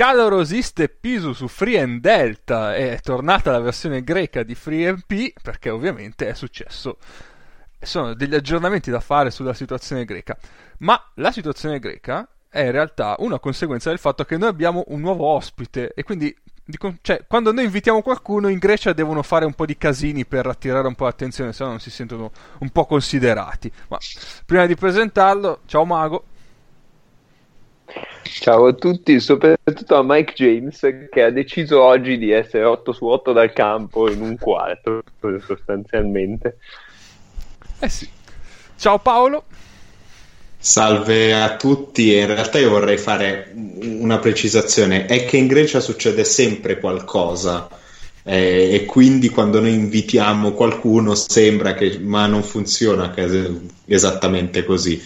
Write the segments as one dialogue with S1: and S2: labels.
S1: calorosiste Pisu su Free Delta è tornata la versione greca di FreeMP perché ovviamente è successo sono degli aggiornamenti da fare sulla situazione greca ma la situazione greca è in realtà una conseguenza del fatto che noi abbiamo un nuovo ospite e quindi cioè, quando noi invitiamo qualcuno in Grecia devono fare un po' di casini per attirare un po' l'attenzione, se no non si sentono un po' considerati. Ma prima di presentarlo, ciao Mago.
S2: Ciao a tutti, soprattutto a Mike James che ha deciso oggi di essere 8 su 8 dal campo in un quarto, sostanzialmente.
S1: Eh sì. Ciao Paolo.
S3: Salve a tutti, in realtà io vorrei fare una precisazione, è che in Grecia succede sempre qualcosa eh, e quindi quando noi invitiamo qualcuno sembra che, ma non funziona esattamente così.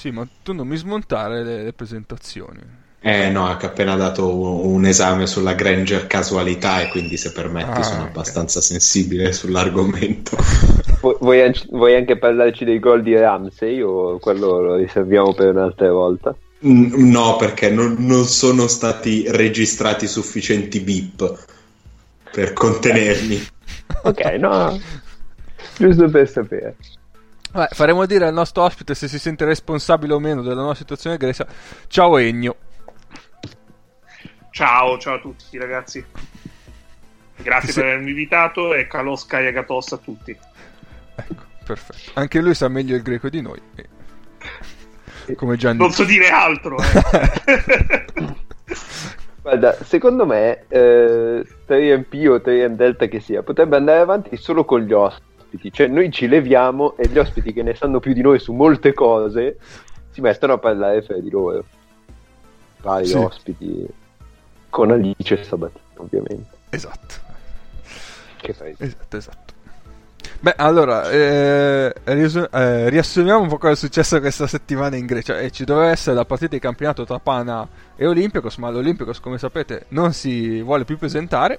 S1: Sì, ma tu non mi smontare le, le presentazioni.
S3: Eh no, che ho appena dato un, un, esame sulla Granger casualità e quindi se permetti ah, sono okay. abbastanza sensibile sull'argomento.
S2: vuoi, vuoi, anche parlarci dei gol di Ramsey o quello lo riserviamo per un'altra volta?
S3: No, perché non, non sono stati registrati sufficienti bip per contenermi.
S2: ok, no, giusto per sapere.
S1: Vabbè, faremo dire al nostro ospite se si sente responsabile o meno della nostra situazione grecia. Ciao Egno.
S4: Ciao, ciao a tutti ragazzi. Grazie per avermi invitato e Kalosca e Agatos a tutti.
S1: Ecco, perfetto. Anche lui sa meglio il greco di noi. Come Gianni.
S4: Non so dire altro. Eh.
S2: Guarda, secondo me eh, 3MP o 3M Delta che sia, potrebbe andare avanti solo con gli ospiti. Cioè noi ci leviamo e gli ospiti che ne sanno più di noi su molte cose si mettono a parlare fra di loro. Vari sì. ospiti con Alice Sabatino, ovviamente.
S1: Esatto. Che fai? Esatto, esatto. Beh, allora, eh, riassum- eh, riassumiamo un po' cosa è successo questa settimana in Grecia. E ci doveva essere la partita di campionato tra Pana e Olympiacos, ma l'Olympiacos, come sapete, non si vuole più presentare,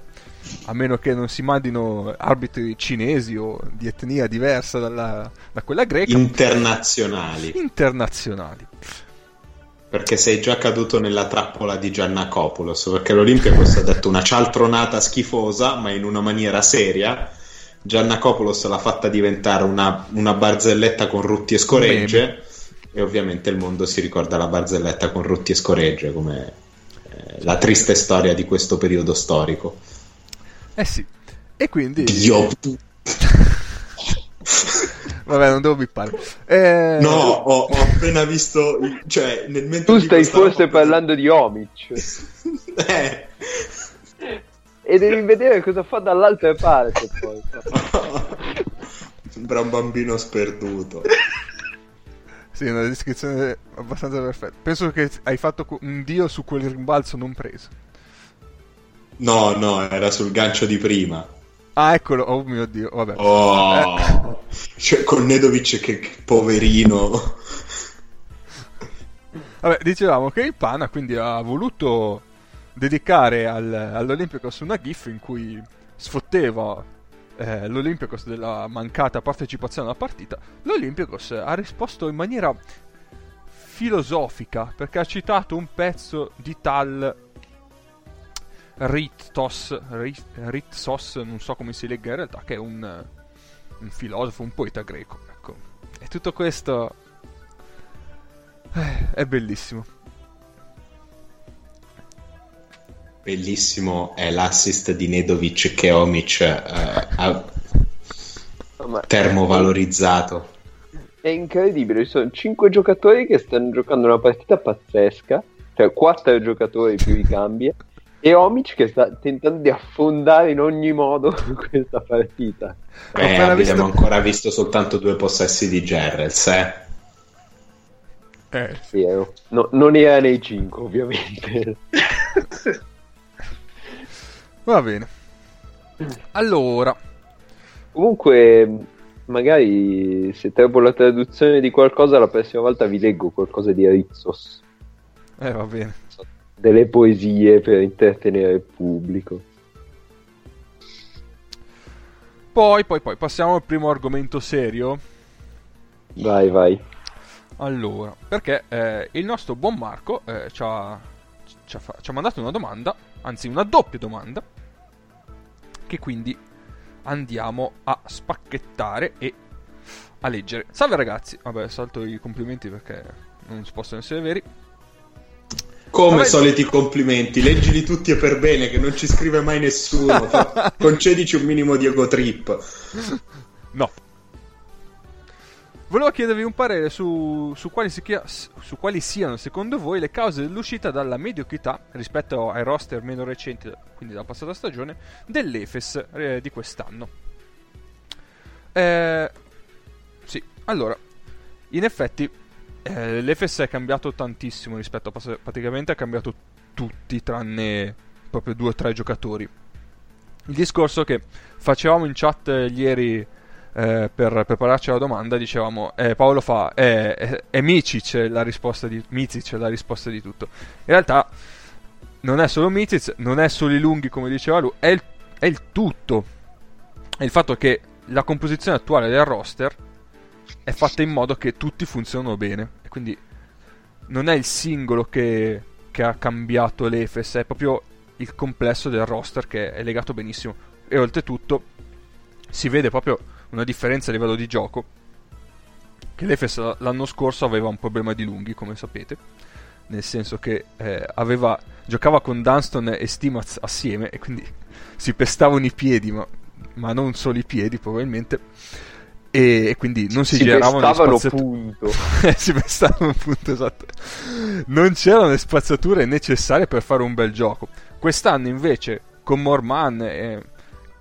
S1: a meno che non si mandino arbitri cinesi o di etnia diversa dalla, da quella greca.
S3: Internazionali.
S1: Internazionali
S3: perché sei già caduto nella trappola di Giannacopoulos, perché l'Olympiacos ha detto una cialtronata schifosa, ma in una maniera seria. Giannacopoulos l'ha fatta diventare una, una barzelletta con Rutti e Scoregge, Bene. e ovviamente il mondo si ricorda la barzelletta con Rutti e Scoregge come eh, la triste storia di questo periodo storico.
S1: Eh sì, e quindi...
S3: Dio
S1: Vabbè, non devo bippare.
S3: Eh... No, ho, ho, appena visto. Cioè, nel mentre
S2: tu stai forse parlando di Omic.
S3: eh.
S2: E devi vedere cosa fa dall'altra parte. Poi.
S3: Sembra un bambino sperduto.
S1: Sì, una descrizione abbastanza perfetta. Penso che hai fatto un dio su quel rimbalzo non preso.
S3: No, no, era sul gancio di prima.
S1: Ah, eccolo, oh mio dio, vabbè.
S3: Oh, eh. cioè, con Nedovic che, che poverino.
S1: Vabbè, dicevamo che il Pana quindi ha voluto dedicare al, all'Olympiacos una GIF in cui sfotteva eh, l'Olympiacos della mancata partecipazione alla partita. L'Olympiacos ha risposto in maniera filosofica perché ha citato un pezzo di tal Rittos, Ritsos, non so come si legga in realtà, che è un, un filosofo, un poeta greco. Ecco. E tutto questo eh, è bellissimo.
S3: Bellissimo è l'assist di Nedovic che Omic eh, ha termovalorizzato.
S2: È incredibile, ci sono 5 giocatori che stanno giocando una partita pazzesca, cioè 4 giocatori più i cambia e Omic che sta tentando di affondare in ogni modo questa partita.
S3: Eh, abbiamo visto... ancora visto soltanto due possessi di Gerrels, eh?
S2: Eh. Sì, eh, no, non era nei 5 ovviamente.
S1: Va bene. Allora.
S2: Comunque, magari se trovo la traduzione di qualcosa, la prossima volta vi leggo qualcosa di Rizos.
S1: Eh, va bene
S2: delle poesie per intrattenere il pubblico.
S1: Poi, poi, poi, passiamo al primo argomento serio.
S2: Vai, vai.
S1: Allora, perché eh, il nostro buon Marco eh, ci, ha, ci ha, fa- ci ha mandato una domanda, anzi una doppia domanda, che quindi andiamo a spacchettare e a leggere. Salve ragazzi, vabbè salto i complimenti perché non si possono essere veri.
S3: Come
S1: Vabbè.
S3: soliti complimenti, leggili tutti e per bene, che non ci scrive mai nessuno. Fa- Concedici un minimo di ego trip.
S1: No. Volevo chiedervi un parere su, su quali si su quali siano secondo voi le cause dell'uscita dalla mediocrità rispetto ai roster meno recenti, quindi dalla passata stagione, dell'Efes eh, di quest'anno. Eh, sì, allora, in effetti eh, l'Efes è cambiato tantissimo rispetto a pass- praticamente ha cambiato tutti tranne proprio due o tre giocatori. Il discorso che facevamo in chat eh, ieri eh, per prepararci alla domanda dicevamo eh, Paolo fa è, è, è Micic la risposta di Micic la risposta di tutto in realtà non è solo Micic non è solo i lunghi come diceva lui è il, è il tutto è il fatto che la composizione attuale del roster è fatta in modo che tutti funzionano bene. E quindi non è il singolo che, che ha cambiato l'Efes è proprio il complesso del roster che è legato benissimo. E oltretutto si vede proprio una differenza a livello di gioco che l'Efes l'anno scorso aveva un problema di lunghi come sapete. Nel senso che eh, aveva, giocava con Dunston e Stimaz assieme e quindi si pestavano i piedi ma, ma non solo i piedi probabilmente e, e quindi non si,
S2: si
S1: le spazzature
S2: punto.
S1: si pestavano punto esatto non c'erano le spazzature necessarie per fare un bel gioco quest'anno invece con Morman eh,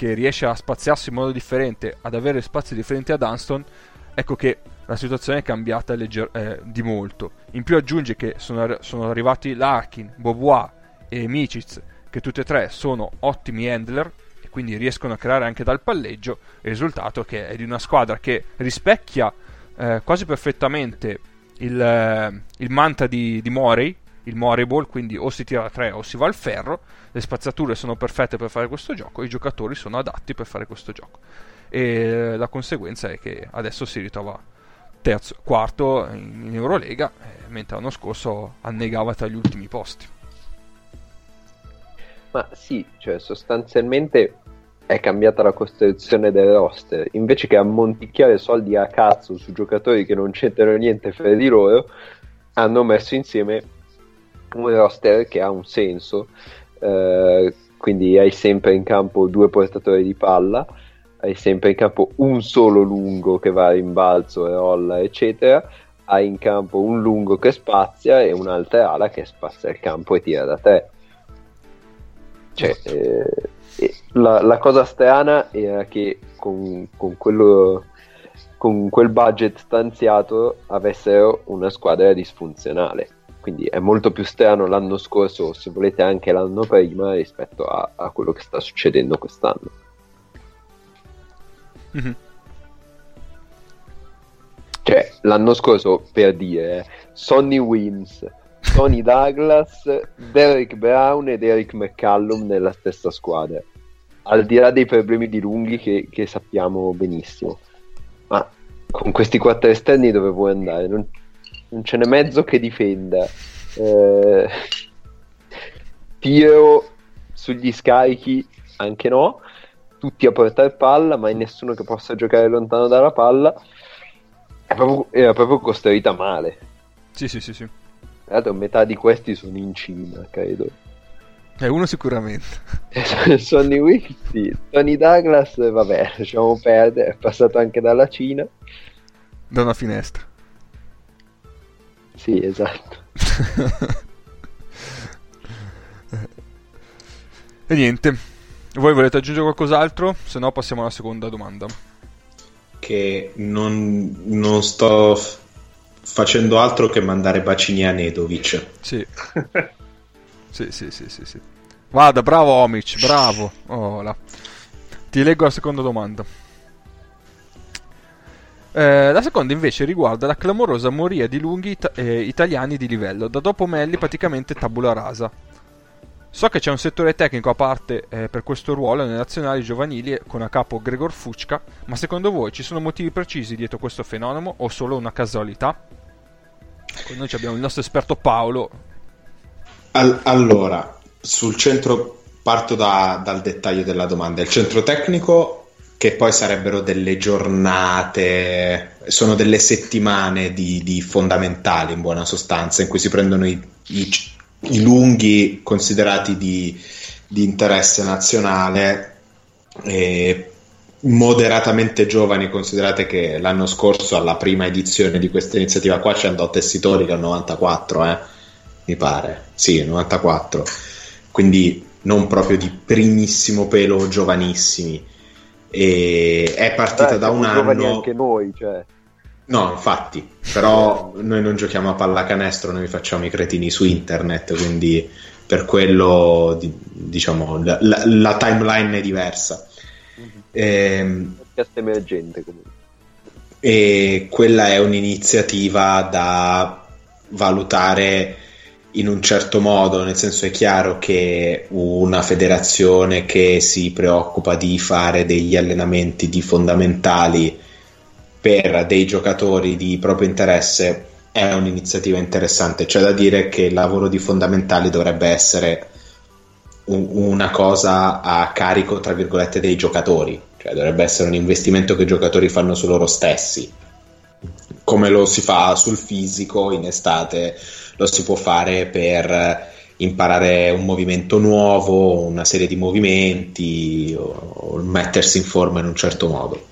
S1: che riesce a spaziarsi in modo differente, ad avere spazi differenti a Dunston, ecco che la situazione è cambiata legger- eh, di molto. In più aggiunge che sono, ar- sono arrivati Larkin, Bobois e Micic, che tutti e tre sono ottimi handler quindi riescono a creare anche dal palleggio. Il risultato che è di una squadra che rispecchia eh, quasi perfettamente il, eh, il manta di, di Morey, il Morey Ball, quindi o si tira a tre o si va al ferro, le spazzature sono perfette per fare questo gioco, i giocatori sono adatti per fare questo gioco. E la conseguenza è che adesso si ritrova terzo, quarto in, in Eurolega, eh, mentre l'anno scorso annegava tra gli ultimi posti.
S2: Ma sì, cioè sostanzialmente è cambiata la costruzione del roster. Invece che ammonticchiare soldi a cazzo su giocatori che non c'entrano niente fra di loro, hanno messo insieme un roster che ha un senso. Eh, quindi hai sempre in campo due portatori di palla, hai sempre in campo un solo lungo che va a rimbalzo e rolla, eccetera. Hai in campo un lungo che spazia e un'altra ala che spazia il campo e tira da te. Cioè, eh, la, la, cosa strana era che con, con, quello, con quel budget stanziato avessero una squadra disfunzionale. Quindi è molto più strano l'anno scorso, se volete anche l'anno prima, rispetto a, a quello che sta succedendo quest'anno.
S1: Mm-hmm.
S2: Cioè, l'anno scorso, per dire, Sonny Wims, Tony Douglas, Derek Brown ed Eric McCallum nella stessa squadra. Al di là dei problemi di lunghi che, che sappiamo benissimo. Ma con questi quattro esterni dove vuoi andare? Non, non ce n'è mezzo che difenda. Eh, tiro sugli scarichi, anche no. Tutti a portare palla, ma nessuno che possa giocare lontano dalla palla. È proprio, era proprio costruita male.
S1: Sì, sì, sì, sì.
S2: Tra l'altro metà di questi sono in Cina, credo.
S1: È uno sicuramente.
S2: Sonny Wick, sì. Tony Douglas, vabbè, lasciamo perdere, è passato anche dalla Cina.
S1: Da una finestra.
S2: Sì, esatto.
S1: e niente. Voi volete aggiungere qualcos'altro? Se no passiamo alla seconda domanda.
S3: Che non, non sto facendo altro che mandare bacini a Nedovic.
S1: Sì. sì, sì, sì, sì, sì. Vada, bravo Omic, bravo. Oh. Ti leggo la seconda domanda. Eh, la seconda invece riguarda la clamorosa moria di lunghi ita- eh, italiani di livello, da dopo Melli praticamente tabula rasa. So che c'è un settore tecnico a parte eh, per questo ruolo nelle nazionali giovanili con a capo Gregor Fucca, ma secondo voi ci sono motivi precisi dietro questo fenomeno o solo una casualità? Ecco, noi abbiamo il nostro esperto Paolo.
S3: Al- allora, sul centro parto da- dal dettaglio della domanda. Il centro tecnico che poi sarebbero delle giornate, sono delle settimane di, di fondamentali in buona sostanza, in cui si prendono i, i, i lunghi considerati di, di interesse nazionale e moderatamente giovani, considerate che l'anno scorso alla prima edizione di questa iniziativa qua ci andò Tessitori al 94, eh? mi pare, sì, 94, quindi non proprio di primissimo pelo giovanissimi e è partita
S2: Beh,
S3: da un
S2: siamo giovani
S3: anno
S2: anche noi, cioè.
S3: no infatti però noi non giochiamo a pallacanestro noi facciamo i cretini su internet quindi per quello di- diciamo la- la timeline è diversa Ehm,
S2: Podcast emergente comunque.
S3: e quella è un'iniziativa da valutare in un certo modo, nel senso è chiaro che una federazione che si preoccupa di fare degli allenamenti di fondamentali per dei giocatori di proprio interesse è un'iniziativa interessante. C'è da dire che il lavoro di fondamentali dovrebbe essere un- una cosa a carico, tra virgolette, dei giocatori, cioè dovrebbe essere un investimento che i giocatori fanno su loro stessi, come lo si fa sul fisico in estate, lo si può fare per imparare un movimento nuovo, una serie di movimenti o, o mettersi in forma in un certo modo.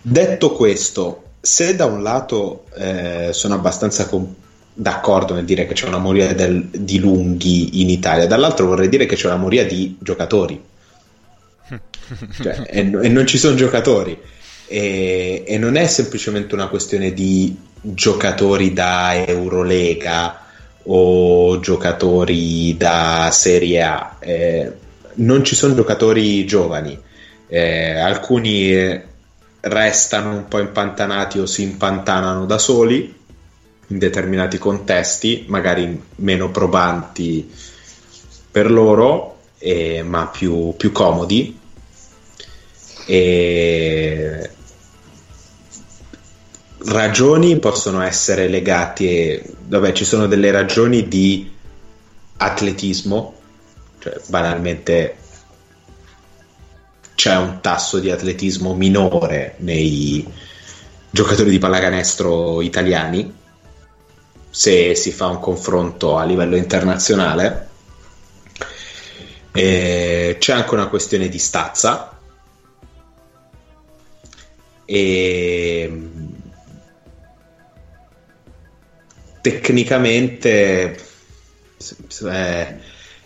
S3: Detto questo, se da un lato eh, sono abbastanza com- d'accordo nel dire che c'è una moria del- di lunghi in Italia, dall'altro vorrei dire che c'è una moria di giocatori. Cioè, e, e non ci sono giocatori. E, e non è semplicemente una questione di giocatori da Eurolega o giocatori da Serie A. Eh, non ci sono giocatori giovani. Eh, alcuni restano un po' impantanati o si impantanano da soli in determinati contesti, magari meno probanti per loro, eh, ma più, più comodi. E ragioni possono essere legate, vabbè, ci sono delle ragioni di atletismo, cioè banalmente c'è un tasso di atletismo minore nei giocatori di pallacanestro italiani se si fa un confronto a livello internazionale. E c'è anche una questione di stazza e tecnicamente è,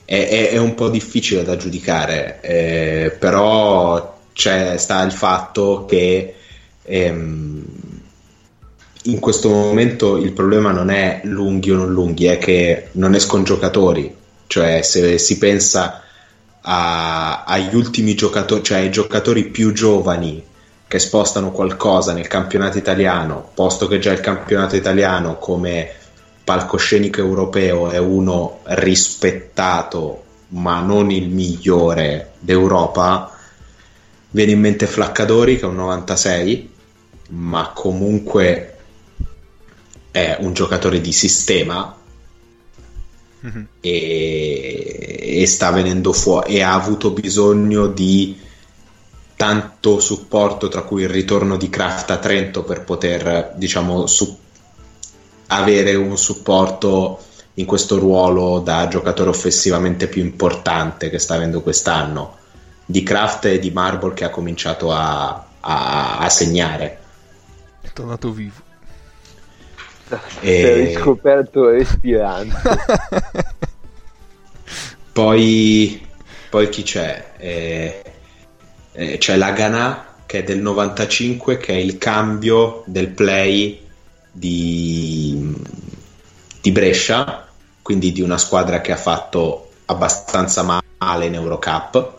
S3: è- è un po' difficile da giudicare, eh, però c'è, sta il fatto che ehm, in questo momento il problema non è lunghi o non lunghi, è che non escono giocatori, cioè se si pensa a- agli ultimi giocatori, cioè ai giocatori più giovani che spostano qualcosa nel campionato italiano, posto che già il campionato italiano come palcoscenico europeo è uno rispettato ma non il migliore d'Europa, viene in mente Flaccadori che è un 96, ma comunque è un giocatore di sistema
S1: Mhm.
S3: e, e sta venendo fuori e ha avuto bisogno di tanto supporto tra cui il ritorno di Kraft a Trento per poter diciamo su- avere un supporto in questo ruolo da giocatore offensivamente più importante che sta avendo quest'anno di Kraft e di Marble che ha cominciato a, a- a segnare
S1: È tornato vivo.
S2: Si è
S3: E-
S2: riscoperto respirante.
S3: Poi, poi chi c'è? Eh, eh, c'è la Ghana che è del 95, che è il cambio del play di, di Brescia, quindi di una squadra che ha fatto abbastanza male in Eurocup.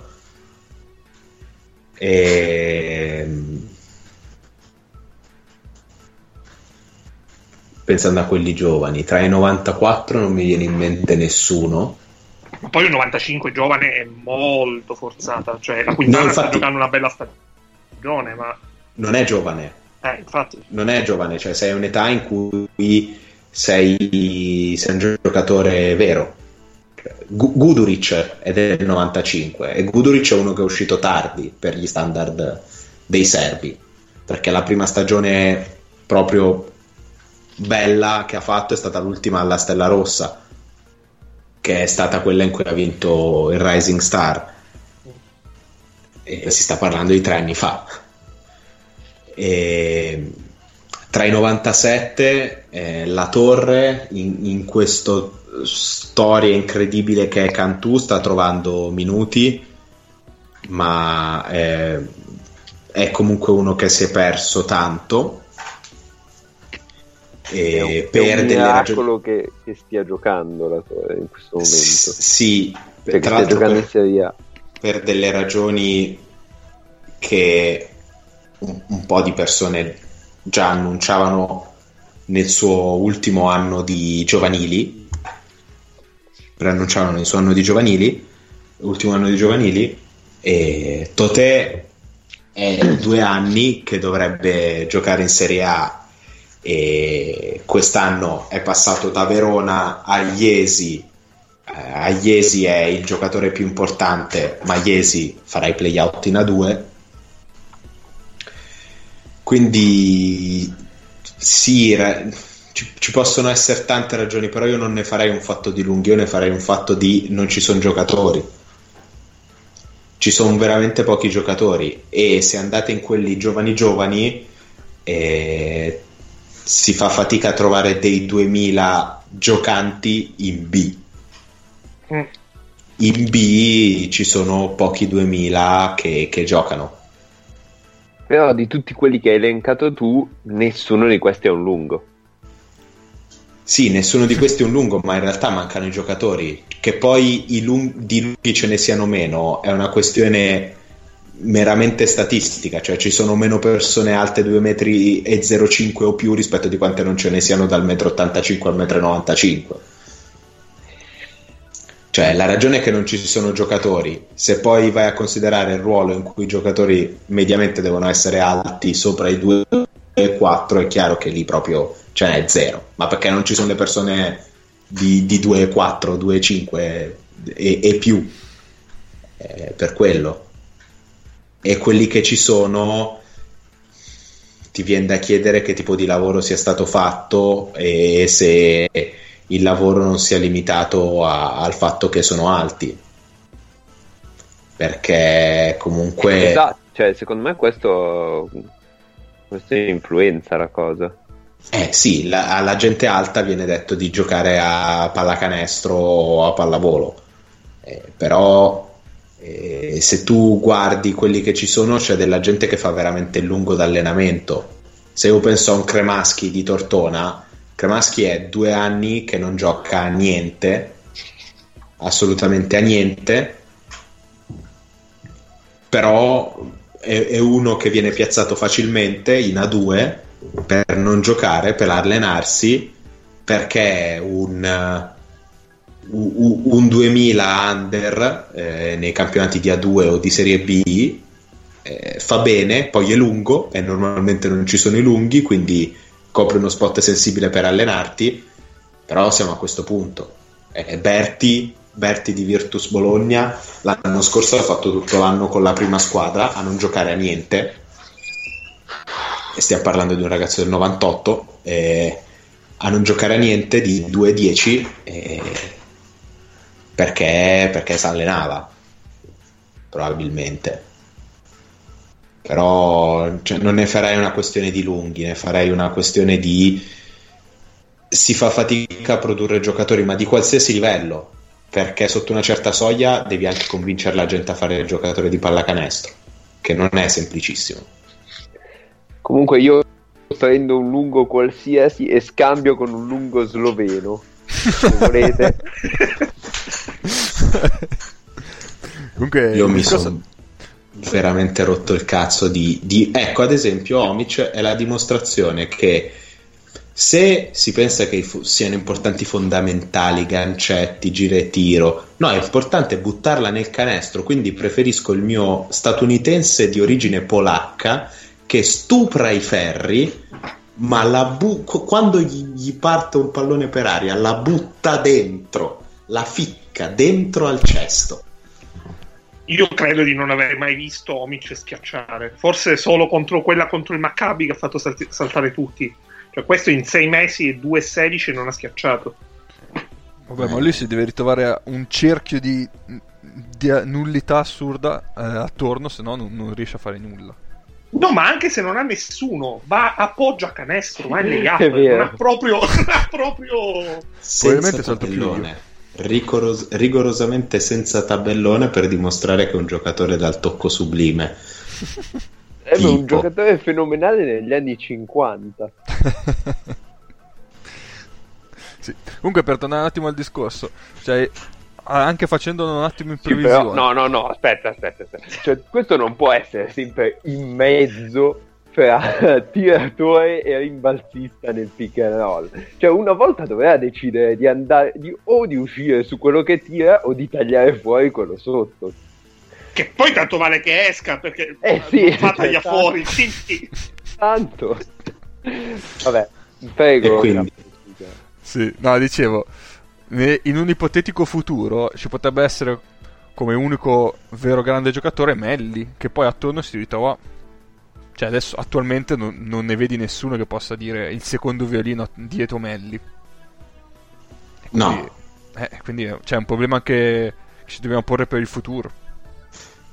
S3: E, pensando a quelli giovani, tra i 94 non mi viene in mente nessuno.
S4: Ma poi il 95 giovane è molto forzata. Cioè, la Quintana
S3: No,
S4: sta
S3: infatti-
S4: giocando una bella stagione, ma.
S3: Non è giovane,
S4: Eh, infatti.
S3: non è giovane, cioè sei un'età in cui sei, sei un giocatore vero. Guduric è del 95 e Guduric è uno che è uscito tardi per gli standard dei serbi perché la prima stagione proprio bella che ha fatto è stata l'ultima alla Stella Rossa che è stata quella in cui ha vinto il Rising Star. E si sta parlando di tre anni fa. E tra i 97 eh, la torre in, in questa storia incredibile che è Cantù sta trovando minuti ma eh, è comunque uno che si è perso tanto
S2: e è un, per miracolo ragioni... che, che, stia giocando la in questo momento. S-
S3: sì
S2: cioè, tra l'altro
S3: per, per delle ragioni che un, un po' di persone già annunciavano nel suo ultimo anno di giovanili, preannunciavano il suo anno di giovanili, ultimo anno di giovanili, e Totè è due anni che dovrebbe giocare in Serie A e quest'anno è passato da Verona a Iesi. Eh, Iesi è il giocatore più importante, ma Iesi farà i playout in A2 quindi sì, ci, ci, possono essere tante ragioni, però io non ne farei un fatto di lunghi, io ne farei un fatto di non ci sono giocatori. Ci sono veramente pochi giocatori e se andate in quelli giovani giovani eh, si fa fatica a trovare dei 2000 giocanti in B. Mm. In B ci sono pochi 2000 che, che giocano
S2: però di tutti quelli che hai elencato tu, nessuno di questi è un lungo.
S3: Sì, nessuno di questi è un lungo, ma in realtà mancano i giocatori. Che poi i lung- di lunghi ce ne siano meno è una questione meramente statistica, cioè ci sono meno persone alte 2 metri 0,5 o più rispetto di quante non ce ne siano dal 1,85 m al 1,95 m. Cioè, la ragione è che non ci sono giocatori. Se poi vai a considerare il ruolo in cui i giocatori mediamente devono essere alti sopra i 2 e 4, è chiaro che lì proprio ce n'è zero. Ma perché non ci sono le persone di, di 2 e 4, 2 e 5 e, e più? Eh, per quello. E quelli che ci sono ti viene da chiedere che tipo di lavoro sia stato fatto e se il lavoro non sia limitato a, al fatto che sono alti. Perché comunque...
S2: Esatto, cioè, secondo me questo, questo influenza la cosa.
S3: Eh sì, la, alla gente alta viene detto di giocare a pallacanestro o a pallavolo, eh, però eh, se tu guardi quelli che ci sono c'è della gente che fa veramente lungo d'allenamento. Se io penso a un Cremaschi di Tortona, Cremaschi è due anni che non gioca a niente, assolutamente a niente, però è, è uno che viene piazzato facilmente in A2 per non giocare, per allenarsi, perché un, un, un 2000 under eh, nei campionati di A2 o di Serie B eh, fa bene, poi è lungo e normalmente non ci sono i lunghi, quindi copri uno spot sensibile per allenarti, però siamo a questo punto. Eh, Berti, Berti di Virtus Bologna l'anno scorso ha fatto tutto l'anno con la prima squadra a non giocare a niente. E stiamo parlando di un ragazzo del 98 eh, a non giocare a niente di 2-10 eh, perché, perché si allenava probabilmente però cioè, non ne farei una questione di lunghi, ne farei una questione di si fa fatica a produrre giocatori, ma di qualsiasi livello, perché sotto una certa soglia devi anche convincere la gente a fare il giocatore di pallacanestro, che non è semplicissimo.
S2: Comunque io prendo un lungo qualsiasi e scambio con un lungo sloveno, se volete.
S1: Comunque,
S3: io mi sono veramente rotto il cazzo di, di... Ecco, ad esempio, Omic è la dimostrazione che se si pensa che siano importanti fondamentali, gancetti, giro e tiro, no, è importante buttarla nel canestro, quindi preferisco il mio statunitense di origine polacca che stupra i ferri, ma bu- quando gli, gli parte un pallone per aria la butta dentro la ficca dentro al cesto.
S4: Io credo di non aver mai visto Omic schiacciare. Forse solo contro quella contro il Maccabi che ha fatto salti- saltare tutti. Cioè, questo in 6 mesi e 2-16 non ha schiacciato.
S1: Vabbè, ma lui si deve ritrovare un cerchio di, di nullità assurda eh, attorno, se no non, non riesce a fare nulla.
S4: No, ma anche se non ha nessuno, va appoggia a canestro, va in layup,
S2: È vero.
S4: non ha proprio, non ha proprio...
S1: Probabilmente
S3: Senza
S1: salto più.
S3: Rigoros- rigorosamente senza tabellone per dimostrare che è un giocatore dal tocco sublime.
S2: È un giocatore fenomenale negli anni 50.
S1: Sì. Comunque, per tornare un attimo al discorso, cioè, anche facendolo un attimo in
S2: Sì,
S1: previsione,
S2: però, no, no, no, aspetta, aspetta, aspetta. Cioè, questo non può essere sempre in mezzo fra tiratore e rimbalzista nel pick and roll. Cioè, una volta doveva decidere di andare di, o di uscire su quello che tira o di tagliare fuori quello sotto.
S4: Che poi tanto vale che esca, perché
S2: Eh sì,
S4: fa taglia
S2: cioè,
S4: fuori, quindi...
S2: Tanto. Vabbè, prego.
S3: E quindi?
S1: Sì, no, dicevo, in un ipotetico futuro ci potrebbe essere come unico vero grande giocatore Melli, che poi attorno si ritrova... Cioè adesso attualmente non, non ne vedi nessuno che possa dire il secondo violino dietro Melli.
S3: No,
S1: Quindi, eh, quindi c'è un problema che ci dobbiamo porre per il futuro.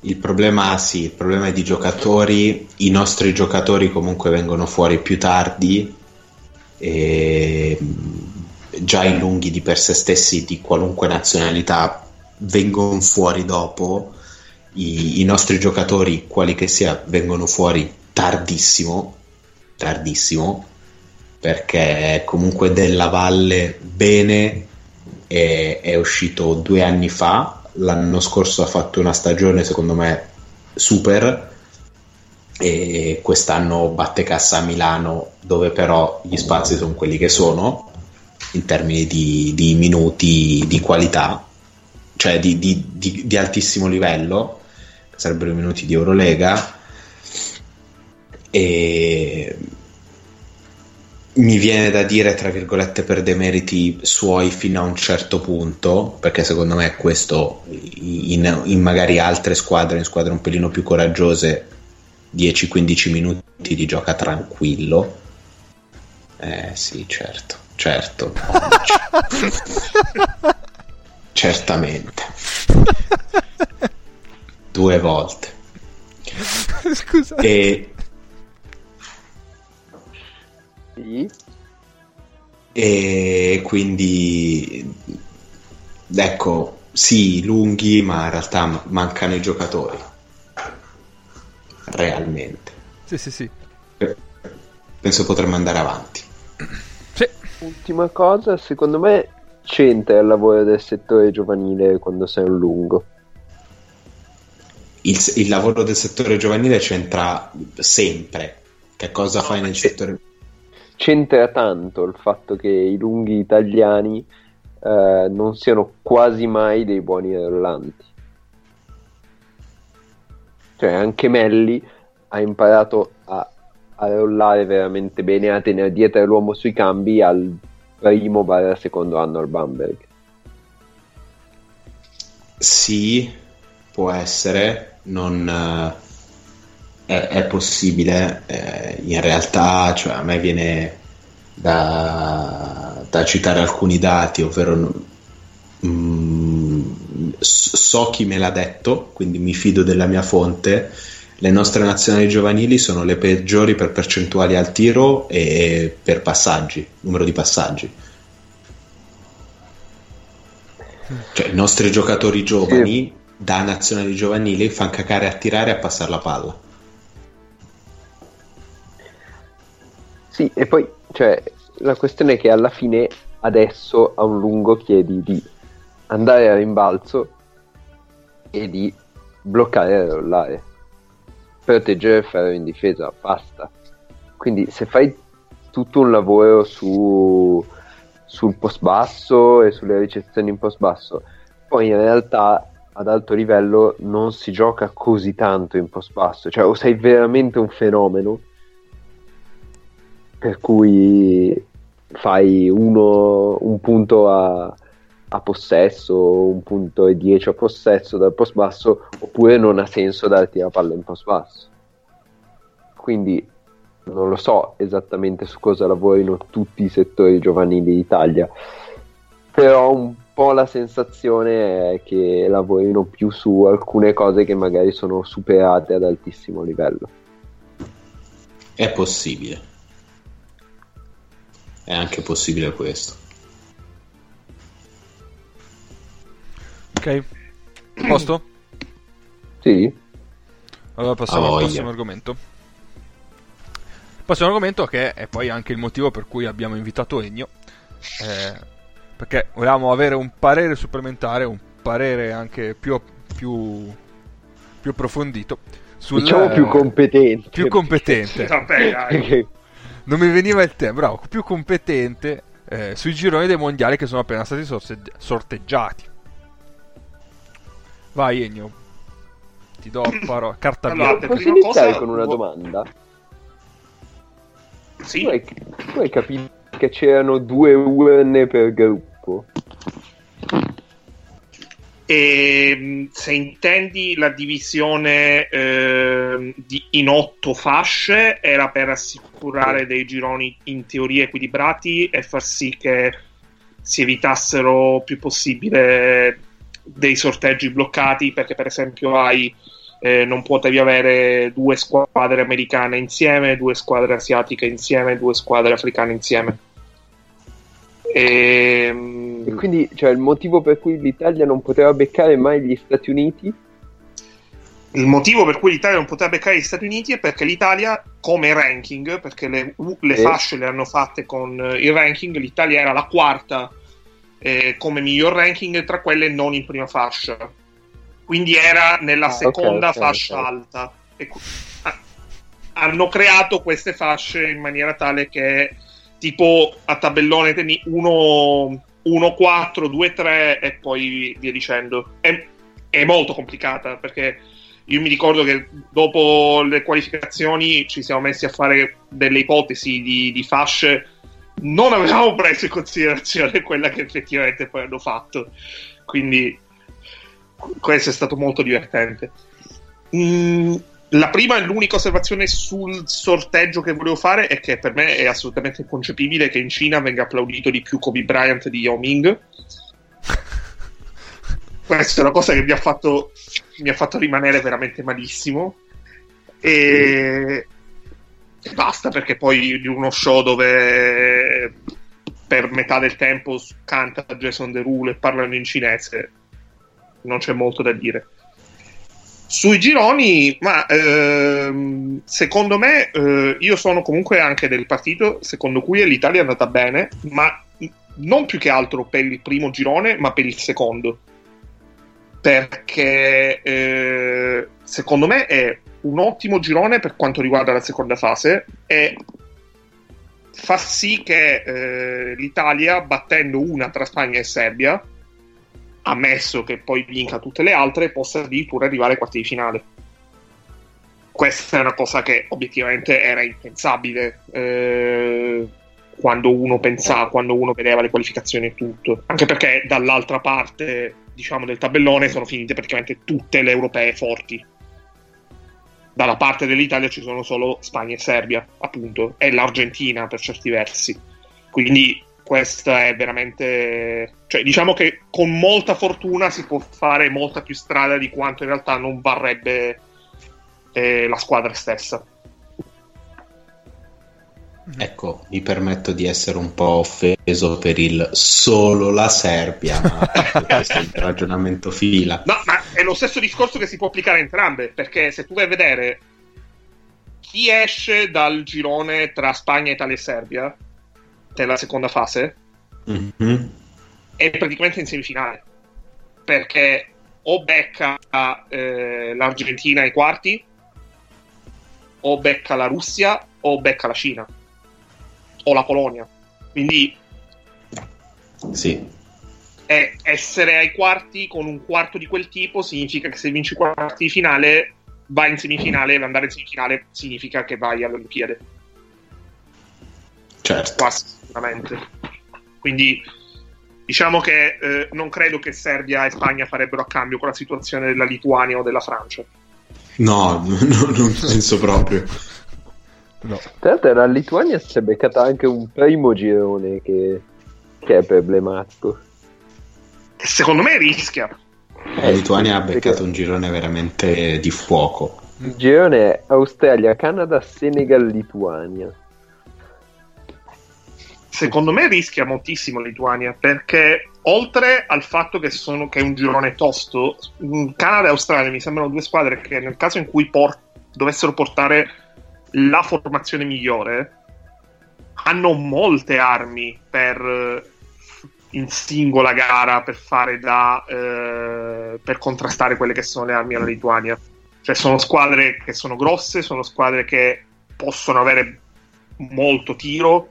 S3: il problema sì, il problema è di giocatori. I nostri giocatori comunque vengono fuori più tardi e mh, già i lunghi di per sé stessi di qualunque nazionalità vengono fuori dopo. I, i nostri giocatori, quali che sia, vengono fuori tardissimo, tardissimo, perché comunque Della Valle bene è, è uscito due anni fa, l'anno scorso ha fatto una stagione secondo me super e quest'anno batte cassa a Milano dove però gli spazi sono quelli che sono in termini di, di minuti di qualità cioè di, di- di- altissimo livello sarebbero i minuti di Eurolega e mi viene da dire tra virgolette per demeriti suoi fino a un certo punto perché secondo me questo in, in magari altre squadre in squadre un pelino più coraggiose 10-15 minuti di gioca tranquillo. Eh sì certo certo. Certamente. Due volte.
S1: Scusa.
S3: e
S2: Sì.
S3: E quindi ecco, sì, lunghi, ma in realtà ma- mancano i giocatori. Realmente.
S1: Sì, sì, sì.
S3: Penso potremmo andare avanti.
S1: Sì.
S2: Ultima cosa, secondo me c'entra il lavoro del settore giovanile quando sei un lungo.
S3: Il, il lavoro del settore giovanile c'entra sempre. Che cosa fai nel settore?
S2: C'entra tanto il fatto che i lunghi italiani eh, non siano quasi mai dei buoni rollanti. Cioè anche Melli ha imparato a, a rollare veramente bene, a tenere dietro l'uomo sui cambi al primo barra secondo anno al Bamberg.
S3: Sì, può essere, non eh, è, è possibile. eh, in realtà, cioè, a me viene da, da citare alcuni dati, ovvero mm, so chi me l'ha detto, quindi mi fido della mia fonte. Le nostre nazionali giovanili sono le peggiori per percentuali al tiro e per passaggi, numero di passaggi. Cioè, i nostri giocatori giovani da nazionali giovanili fanno cacare a tirare e a passare la palla.
S2: Sì, e poi cioè, la questione è che alla fine adesso a un lungo chiedi di andare a rimbalzo e di bloccare e rollare, proteggere il ferro in difesa, basta. Quindi se fai tutto un lavoro su, sul post basso e sulle ricezioni in post basso, poi in realtà ad alto livello non si gioca così tanto in post basso, cioè o sei veramente un fenomeno per cui fai uno, un punto a, a possesso, un punto e 10 a possesso dal post basso, oppure non ha senso darti la palla in post basso. Quindi non lo so esattamente su cosa lavorino tutti i settori giovanili d'Italia, però un po' la sensazione è che lavorino più su alcune cose che magari sono superate ad altissimo livello.
S3: È possibile. È anche possibile questo.
S1: Ok. Posto?
S2: Sì.
S1: Allora passiamo
S3: Ah,
S1: al prossimo argomento. Il prossimo argomento che è poi anche il motivo per cui abbiamo invitato Ennio. eh, perché volevamo avere un parere supplementare, un parere anche più, più, più approfondito. Sul,
S2: diciamo più competente.
S1: più competente.
S4: Vabbè, dai.
S1: Non mi veniva il tempo, bravo, più competente eh, sui gironi dei mondiali che sono appena stati sorse- sorteggiati. Vai Ennio, ti do parola, carta
S4: Allora,
S1: bianca.
S2: Posso
S4: prima
S2: iniziare
S4: cosa-
S2: con una domanda?
S4: Sì.
S2: Tu hai, tu hai capito che c'erano due urne per gruppo?
S4: E mh, se intendi la divisione ehm, di- in otto fasce, era per assicurare dei gironi in teoria equilibrati e far sì che si evitassero più possibile dei sorteggi bloccati, perché per esempio hai eh, non potevi avere due squadre americane insieme, due squadre asiatiche insieme, due squadre africane insieme. Ehm,
S2: E quindi, cioè, il motivo per cui l'Italia non poteva beccare mai gli Stati Uniti?
S4: Il motivo per cui l'Italia non poteva beccare gli Stati Uniti è perché l'Italia, come ranking, perché le, le fasce le hanno fatte con eh, il ranking, l'Italia era la quarta eh, come miglior ranking tra quelle non in prima fascia. Quindi era nella
S2: Ah,
S4: seconda
S2: ok, ok,
S4: fascia
S2: ok.
S4: alta. E ha- hanno creato queste fasce in maniera tale che tipo a tabellone teni 1, 1 4, 2, 3 e poi via dicendo. È, è molto complicata perché io mi ricordo che dopo le qualificazioni ci siamo messi a fare delle ipotesi di, di fasce. Non avevamo preso in considerazione quella che effettivamente poi hanno fatto. Quindi questo è stato molto divertente. Mm, la prima e l'unica osservazione sul sorteggio che volevo fare è che per me è assolutamente inconcepibile che in Cina venga applaudito di più Kobe Bryant di Yao Ming. Questa è una cosa che mi ha fatto, mi ha fatto rimanere veramente malissimo. E, e basta perché poi di uno show dove per metà del tempo canta Jason Derulo e parlano in cinese non c'è molto da dire. Sui gironi, ma ehm, secondo me, eh, io sono comunque anche del partito secondo cui l'Italia è andata bene, ma non più che altro per il primo girone, ma per il secondo. Perché eh, secondo me è un ottimo girone per quanto riguarda la seconda fase e fa sì che eh, l'Italia, battendo una tra Spagna e Serbia, ammesso che poi vinca tutte le altre, possa addirittura arrivare ai quarti di finale. Questa è una cosa che obiettivamente era impensabile eh, quando uno pensava, quando uno vedeva le qualificazioni e tutto. Anche perché dall'altra parte, diciamo, del tabellone sono finite praticamente tutte le europee forti. Dalla parte dell'Italia ci sono solo Spagna e Serbia, appunto, e l'Argentina per certi versi. Quindi questa è veramente cioè diciamo che con molta fortuna si può fare molta più strada di quanto in realtà non varrebbe eh, la squadra stessa
S3: Ecco, mi permetto di essere un po' offeso per il solo la Serbia, ma questo è il ragionamento fila.
S4: no ma è lo stesso discorso che si può applicare a entrambe perché se tu vai a vedere chi esce dal girone tra Spagna, Italia e Serbia nella seconda fase
S3: Mhm.
S4: è praticamente in semifinale perché o becca eh, l'Argentina ai quarti o becca la Russia o becca la Cina o la Polonia quindi
S3: Sì,
S4: è essere ai quarti con un quarto di quel tipo significa che se vinci i quarti di finale vai in semifinale e andare in semifinale significa che vai alle Olimpiadi
S3: certo.
S4: quasi sicuramente. Quindi Diciamo che eh, non credo che Serbia e Spagna farebbero a cambio con la situazione della Lituania o della Francia.
S3: No, no non penso proprio.
S2: No. Tra l'altro la Lituania si è beccata anche un primo girone che, che è problematico.
S4: Secondo me rischia.
S3: La Lituania ha beccato un girone veramente di fuoco.
S2: Il girone è Australia, Canada, Senegal, Lituania.
S4: Secondo me rischia moltissimo Lituania perché oltre al fatto che, sono, che è un girone tosto, Canada e Australia mi sembrano due squadre che nel caso in cui port- dovessero portare la formazione migliore hanno molte armi per in singola gara per fare da eh, per contrastare quelle che sono le armi alla Lituania. Cioè sono squadre che sono grosse, sono squadre che possono avere molto tiro.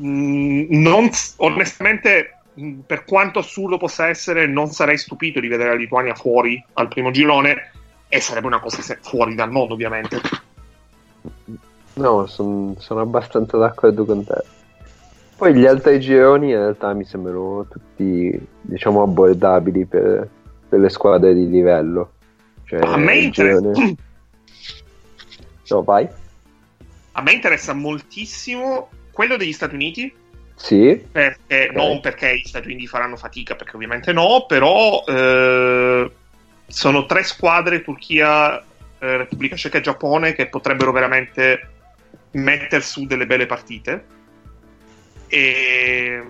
S4: Mm, non, onestamente, mm, per quanto assurdo possa essere, non sarei stupito di vedere la Lituania fuori al primo girone e sarebbe una cosa fuori dal mondo, ovviamente.
S2: No, son, sono abbastanza d'accordo con te. Poi gli altri gironi in realtà mi sembrano tutti, diciamo, abbordabili per, per le squadre di livello. Cioè,
S4: a me interessa... Girone...
S2: No, vai.
S4: A me interessa moltissimo quello degli Stati Uniti.
S2: Sì.
S4: Perché, okay. Non perché gli Stati Uniti faranno fatica, perché ovviamente no, però eh, sono tre squadre, Turchia, eh, Repubblica Ceca e Giappone, che potrebbero veramente mettere su delle belle partite e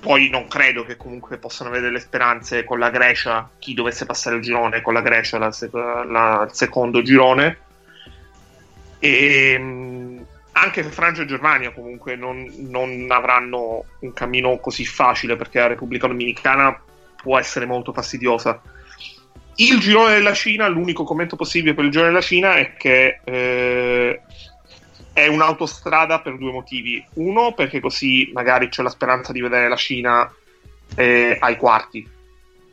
S4: poi non credo che comunque possano avere delle speranze con la Grecia, chi dovesse passare il girone con la Grecia la, la, il secondo girone. E anche Francia e Germania comunque non, non, avranno un cammino così facile perché la Repubblica Dominicana può essere molto fastidiosa. Il girone della Cina, l'unico commento possibile per il girone della Cina è che eh, è un'autostrada per due motivi. Uno, perché così magari c'è la speranza di vedere la Cina eh, ai quarti,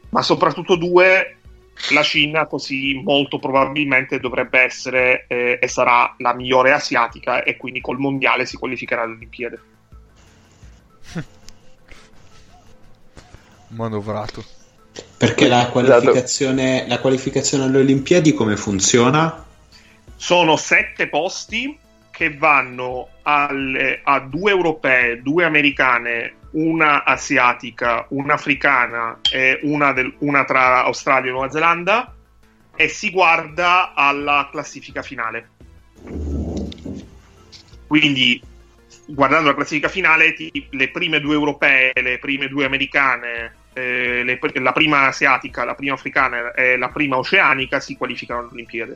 S4: ma soprattutto due, la Cina così molto probabilmente dovrebbe essere eh, e sarà la migliore asiatica e quindi col mondiale si qualificherà alle Olimpiadi.
S1: Manovrato.
S3: Perché la qualificazione, la qualificazione alle Olimpiadi come funziona?
S4: Sono sette posti che vanno alle, a due europee, due americane, una asiatica, una africana e una, del, una tra Australia e Nuova Zelanda e si guarda alla classifica finale. Quindi, guardando la classifica finale, ti, le prime due europee, le prime due americane, eh, le, la prima asiatica, la prima africana e la prima oceanica si qualificano alle Olimpiadi.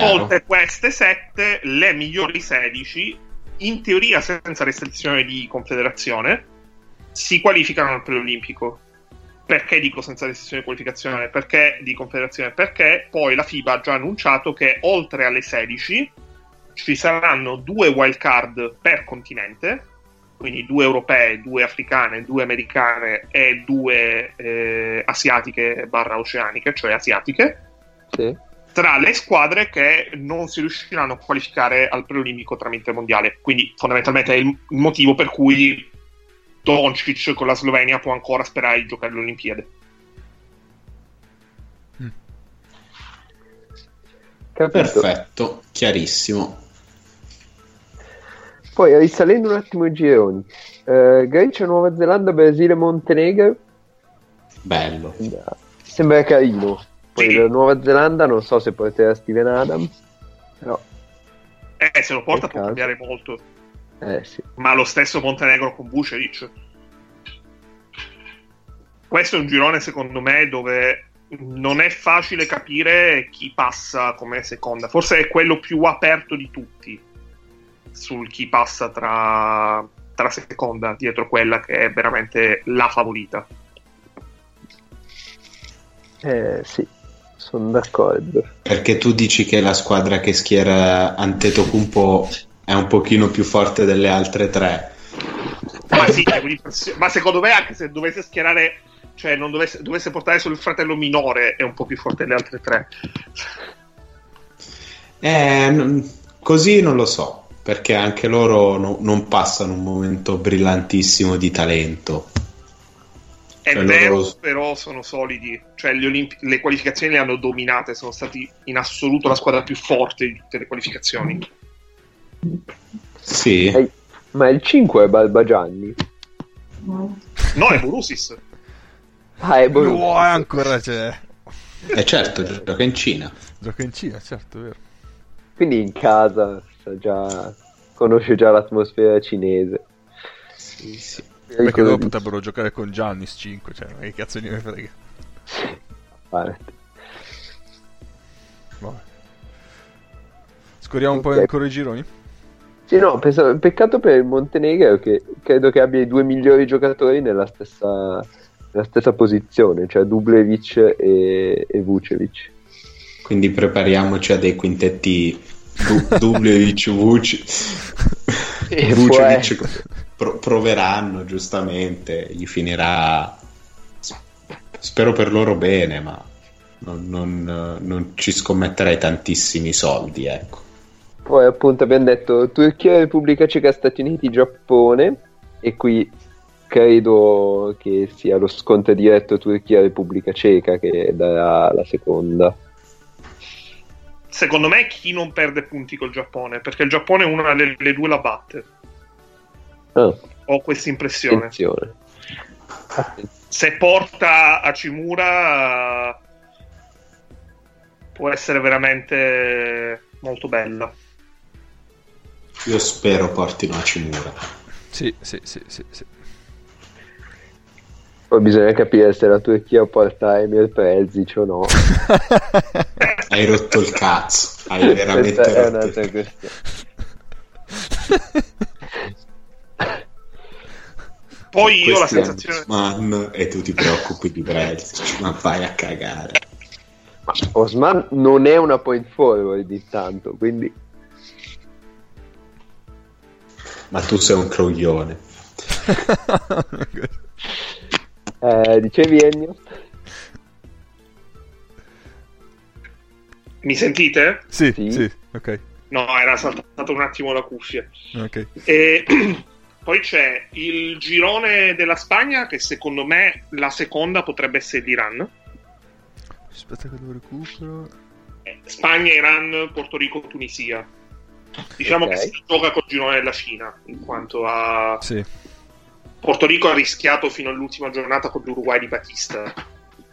S4: Oltre queste 7, le migliori 16, in teoria senza restrizione di confederazione, si qualificano al preolimpico. Perché dico senza restrizione di qualificazione? Perché di confederazione? Perché poi la FIBA ha già annunciato che oltre alle 16 ci saranno due wild card per continente, quindi due europee, due africane, due americane e due eh, asiatiche barra oceaniche, cioè asiatiche.
S2: Sì
S4: tra le squadre che non si riusciranno a qualificare al preolimpico tramite il mondiale. Quindi fondamentalmente è il motivo per cui Doncic con la Slovenia può ancora sperare di giocare alle Olimpiadi.
S3: Mm. Perfetto, chiarissimo.
S2: Poi risalendo un attimo i gironi, uh, Grecia, Nuova Zelanda, Brasile, Montenegro.
S3: Bello.
S2: Sembra carino. Poi sì. la Nuova Zelanda non so se porterà Steven Adams, però...
S4: Eh, se lo porta può cambiare molto.
S2: Eh, sì.
S4: Ma lo stesso Montenegro con Vucevic. Questo è un girone, secondo me, dove non è facile capire chi passa come seconda. Forse è quello più aperto di tutti sul chi passa tra, tra seconda, dietro quella che è veramente la favorita.
S2: Eh, sì, sono d'accordo.
S3: Perché tu dici che la squadra che schiera Antetokounmpo è un pochino più forte delle altre tre.
S4: Ma sì, ma secondo me anche se dovesse schierare, cioè non dovesse, dovesse portare solo il fratello minore, è un po' più forte delle altre tre.
S3: Eh, così non lo so. perché anche loro no- non passano un momento brillantissimo di talento.
S4: È
S3: Cioè,
S4: vero,
S3: loro-
S4: però sono solidi. Cioè, gli Olimpi- le qualificazioni le hanno dominate. Sono stati in assoluto la squadra più forte di tutte le qualificazioni.
S3: Sì,
S2: Eh, Ma il 5 è Balbagianni.
S4: No, è Borusis.
S2: Ah, è Borussia.
S1: Wow, ancora c'è.
S3: e certo, gioca in Cina.
S1: Gioca in Cina, certo, è vero.
S2: Quindi in casa sa già, conosce già l'atmosfera cinese.
S3: Sì, sì.
S1: Perché
S2: Cosa
S1: loro
S2: dici?
S1: potrebbero giocare con Giannis 5, cioè, ma che cazzo ne frega.
S2: Fare.
S1: Vabbè. Scorriamo un po' ancora i gironi?
S2: Sì, no, pensavo- peccato per il Montenegro che credo che abbia i due migliori giocatori nella stessa, nella stessa posizione, cioè Dublevic e, e Vucevic.
S3: Quindi prepariamoci a dei quintetti du- Dubljevic, Vuc-
S2: E
S3: Vucevic pro- proveranno giustamente, gli finirà spero per loro bene, ma non, non- non ci scommetterei tantissimi soldi, ecco.
S2: Poi appunto abbiamo detto Turchia, Repubblica Ceca, Stati Uniti, Giappone e qui credo che sia lo scontro diretto Turchia-Repubblica Ceca che darà la seconda.
S4: Secondo me, chi non perde punti col Giappone? Perché il Giappone una delle due la batte.
S2: Ah,
S4: Ho questa impressione. Se porta a Cimura, può essere veramente molto bella.
S3: Io spero portino a Cimura.
S1: Sì, sì, sì, sì, sì.
S2: Poi bisogna capire se la Turchia porta Emir Prezic o no.
S3: Hai rotto il cazzo, hai veramente
S2: Questa è
S3: rotto
S2: un'altra
S3: il
S2: questione.
S4: Poi io ho la sensazione.
S3: Osman e tu ti preoccupi di Brezic, ma vai a cagare.
S2: Ma Osman non è una point forward intanto, quindi
S3: Ma tu sei un croglione.
S2: eh, dicevi Ennio?
S4: Mi sentite?
S1: sì,
S2: Sì.
S1: sì, ok.
S4: No, era saltato un attimo la cuffia.
S1: ok.
S4: E poi c'è il girone della Spagna, che secondo me la seconda potrebbe essere l'Iran.
S1: Aspetta che lo recupero.
S4: Spagna, Iran, Porto Rico, Tunisia. Diciamo
S2: Ok.
S4: che si gioca col girone della Cina, in quanto a
S1: Sì.
S4: Porto Rico ha rischiato fino all'ultima giornata con l'Uruguay di Batista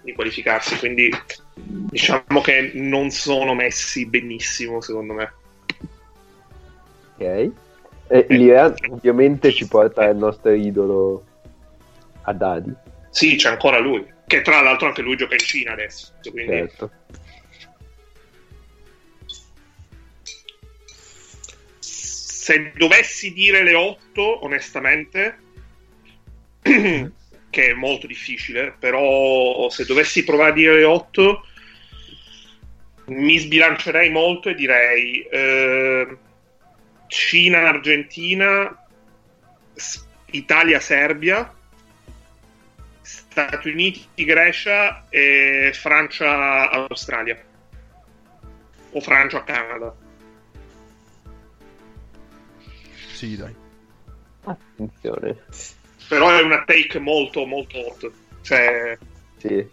S4: di qualificarsi, quindi diciamo che non sono messi benissimo secondo me.
S2: Ok. E l'Iran ovviamente ci porta il nostro idolo Haddadi,
S4: Sì, c'è ancora lui, che tra l'altro anche lui gioca in Cina adesso, quindi
S2: certo.
S4: se dovessi dire le 8, onestamente, che è molto difficile, però se dovessi provare a dire le 8, mi sbilancerei molto e direi eh, Cina, Argentina, Italia, Serbia, Stati Uniti, Grecia e Francia, Australia. O Francia, Canada.
S1: Sì, dai.
S2: Attenzione.
S4: Però è una take molto, molto hot. Cioè,
S2: Sì.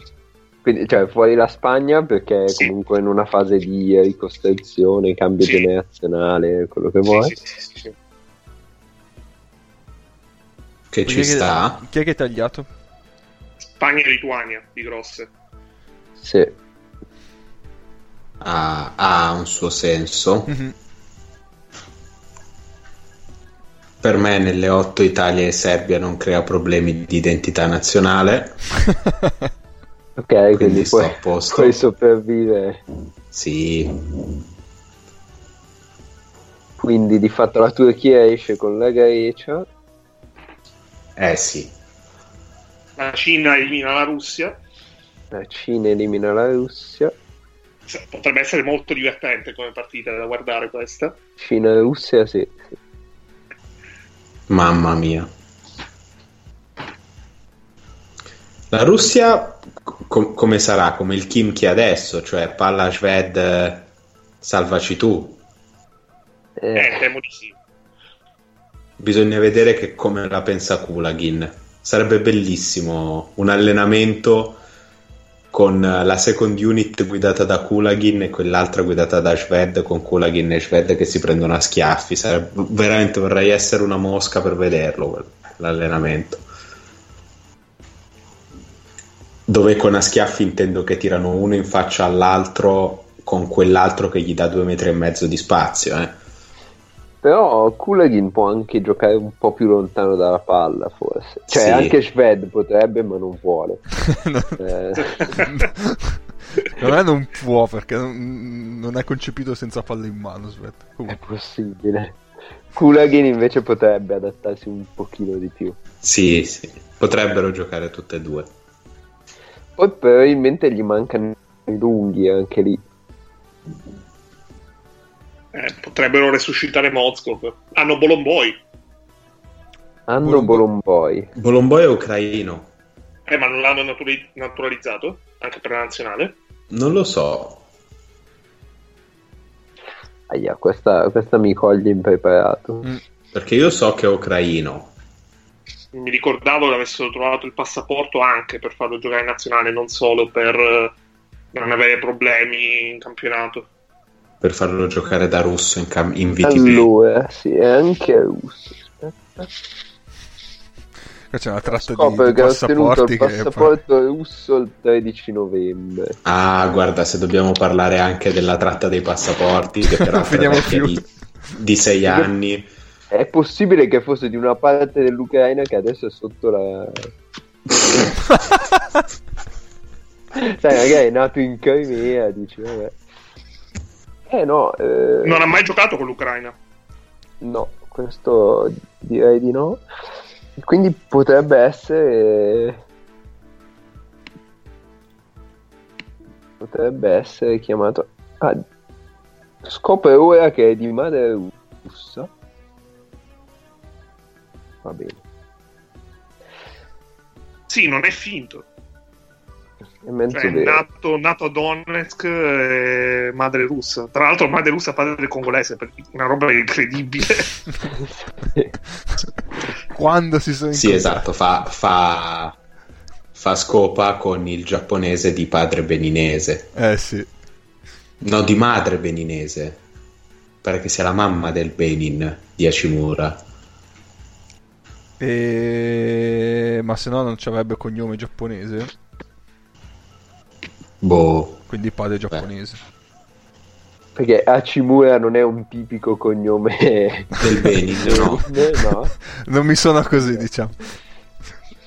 S2: Quindi, cioè, fuori la Spagna perché è
S4: Sì.
S2: comunque in una fase di ricostruzione, cambio
S4: Sì.
S2: generazionale, quello che vuoi.
S4: sì, sì, sì, sì.
S3: Che
S1: Chi
S3: ci
S1: è che-
S3: sta?
S1: Chi è che hai tagliato?
S4: Spagna e Lituania di grosse.
S2: Sì.
S3: Ha, ha un suo senso.
S1: Mhm.
S3: Per me nelle 8 Italia e Serbia non crea problemi di identità nazionale.
S2: Ok, quindi,
S3: Quindi sto
S2: puoi,
S3: a posto.
S2: puoi sopravvivere.
S3: Sì,
S2: Quindi di fatto la Turchia esce con la Grecia.
S3: eh sì.
S4: La Cina elimina la Russia.
S2: La Cina elimina la Russia.
S4: Se- Potrebbe essere molto divertente come partita da guardare questa.
S2: Cina e Russia, sì. sì.
S3: Mamma mia. La Russia co- come sarà? Come il Kim che adesso, cioè palla Sved, eh, salvaci tu.
S2: Eh,
S4: Eh, temo di sì.
S3: bisogna vedere che come la pensa Kulagin. Sarebbe bellissimo un allenamento con la second unit guidata da Kulagin e quell'altra guidata da Shved con Kulagin e Shved che si prendono a schiaffi. Sarebbe, veramente vorrei essere una mosca per vederlo l'allenamento. Dove con a schiaffi intendo che tirano uno in faccia all'altro con quell'altro che gli dà due metri e mezzo di spazio. Eh.
S2: Però Kulagin può anche giocare un po' più lontano dalla palla, forse. Cioè,
S3: Sì.
S2: anche Shved potrebbe, ma non vuole.
S1: No.
S2: Eh,
S1: Secondo me non può perché non, non è concepito senza palla in mano. Aspetta.
S2: è possibile. Kulagin invece potrebbe adattarsi un pochino di più.
S3: Sì, sì, potrebbero giocare tutte e due.
S2: Poi probabilmente gli mancano i lunghi anche lì.
S4: Eh, potrebbero resuscitare Mozgov. Hanno Bolomboi.
S2: Hanno
S1: Bolombo-
S2: Bolomboi.
S3: Bolomboi è ucraino.
S4: Eh, ma non l'hanno naturi- naturalizzato? Anche per la nazionale?
S3: Non lo so.
S2: Aia, questa, questa mi coglie impreparato.
S1: Mm.
S3: Perché io so che è ucraino.
S4: Mi ricordavo che avessero trovato il passaporto anche per farlo giocare in nazionale, non solo per eh, non avere problemi in campionato.
S3: Per farlo giocare da russo in, cam- in VTB.
S2: Allora, sì, è anche russo. Aspetta.
S1: Qua c'è una tratta di, di
S2: che
S1: passaporti
S2: il
S1: che
S2: passaporto russo il 13 novembre.
S3: Ah, guarda, se dobbiamo parlare anche della tratta dei passaporti, che è
S1: Finiamo più.
S3: di, di sei anni.
S2: È possibile che fosse di una parte dell'Ucraina che adesso è sotto la... Sai, magari è nato in Crimea, dici, vabbè. Eh no, eh,
S4: Non ha mai giocato con l'Ucraina.
S2: no, questo direi di no. Quindi potrebbe essere... Potrebbe essere chiamato... Ah, scopre ora che è di madre russa. Va bene.
S4: Sì, non è finto.
S2: È mezzo
S4: Cioè, è
S2: vero.
S4: nato, nato a Donetsk, eh, madre russa. Tra l'altro, madre russa, padre congolese, una roba incredibile.
S1: Quando si sono
S3: Sì,
S1: incontrati.
S3: esatto, fa, fa, fa scopa con il giapponese di padre beninese.
S1: Eh sì.
S3: No, di madre beninese. Pare che sia la mamma del Benin di Hachimura.
S1: E... Ma se no non ci avrebbe cognome giapponese.
S3: Boh.
S1: Quindi padre giapponese.
S2: Perché Hachimura non è un tipico cognome
S3: Del Benin, no.
S2: Eh, no.
S1: Non mi suona così, diciamo.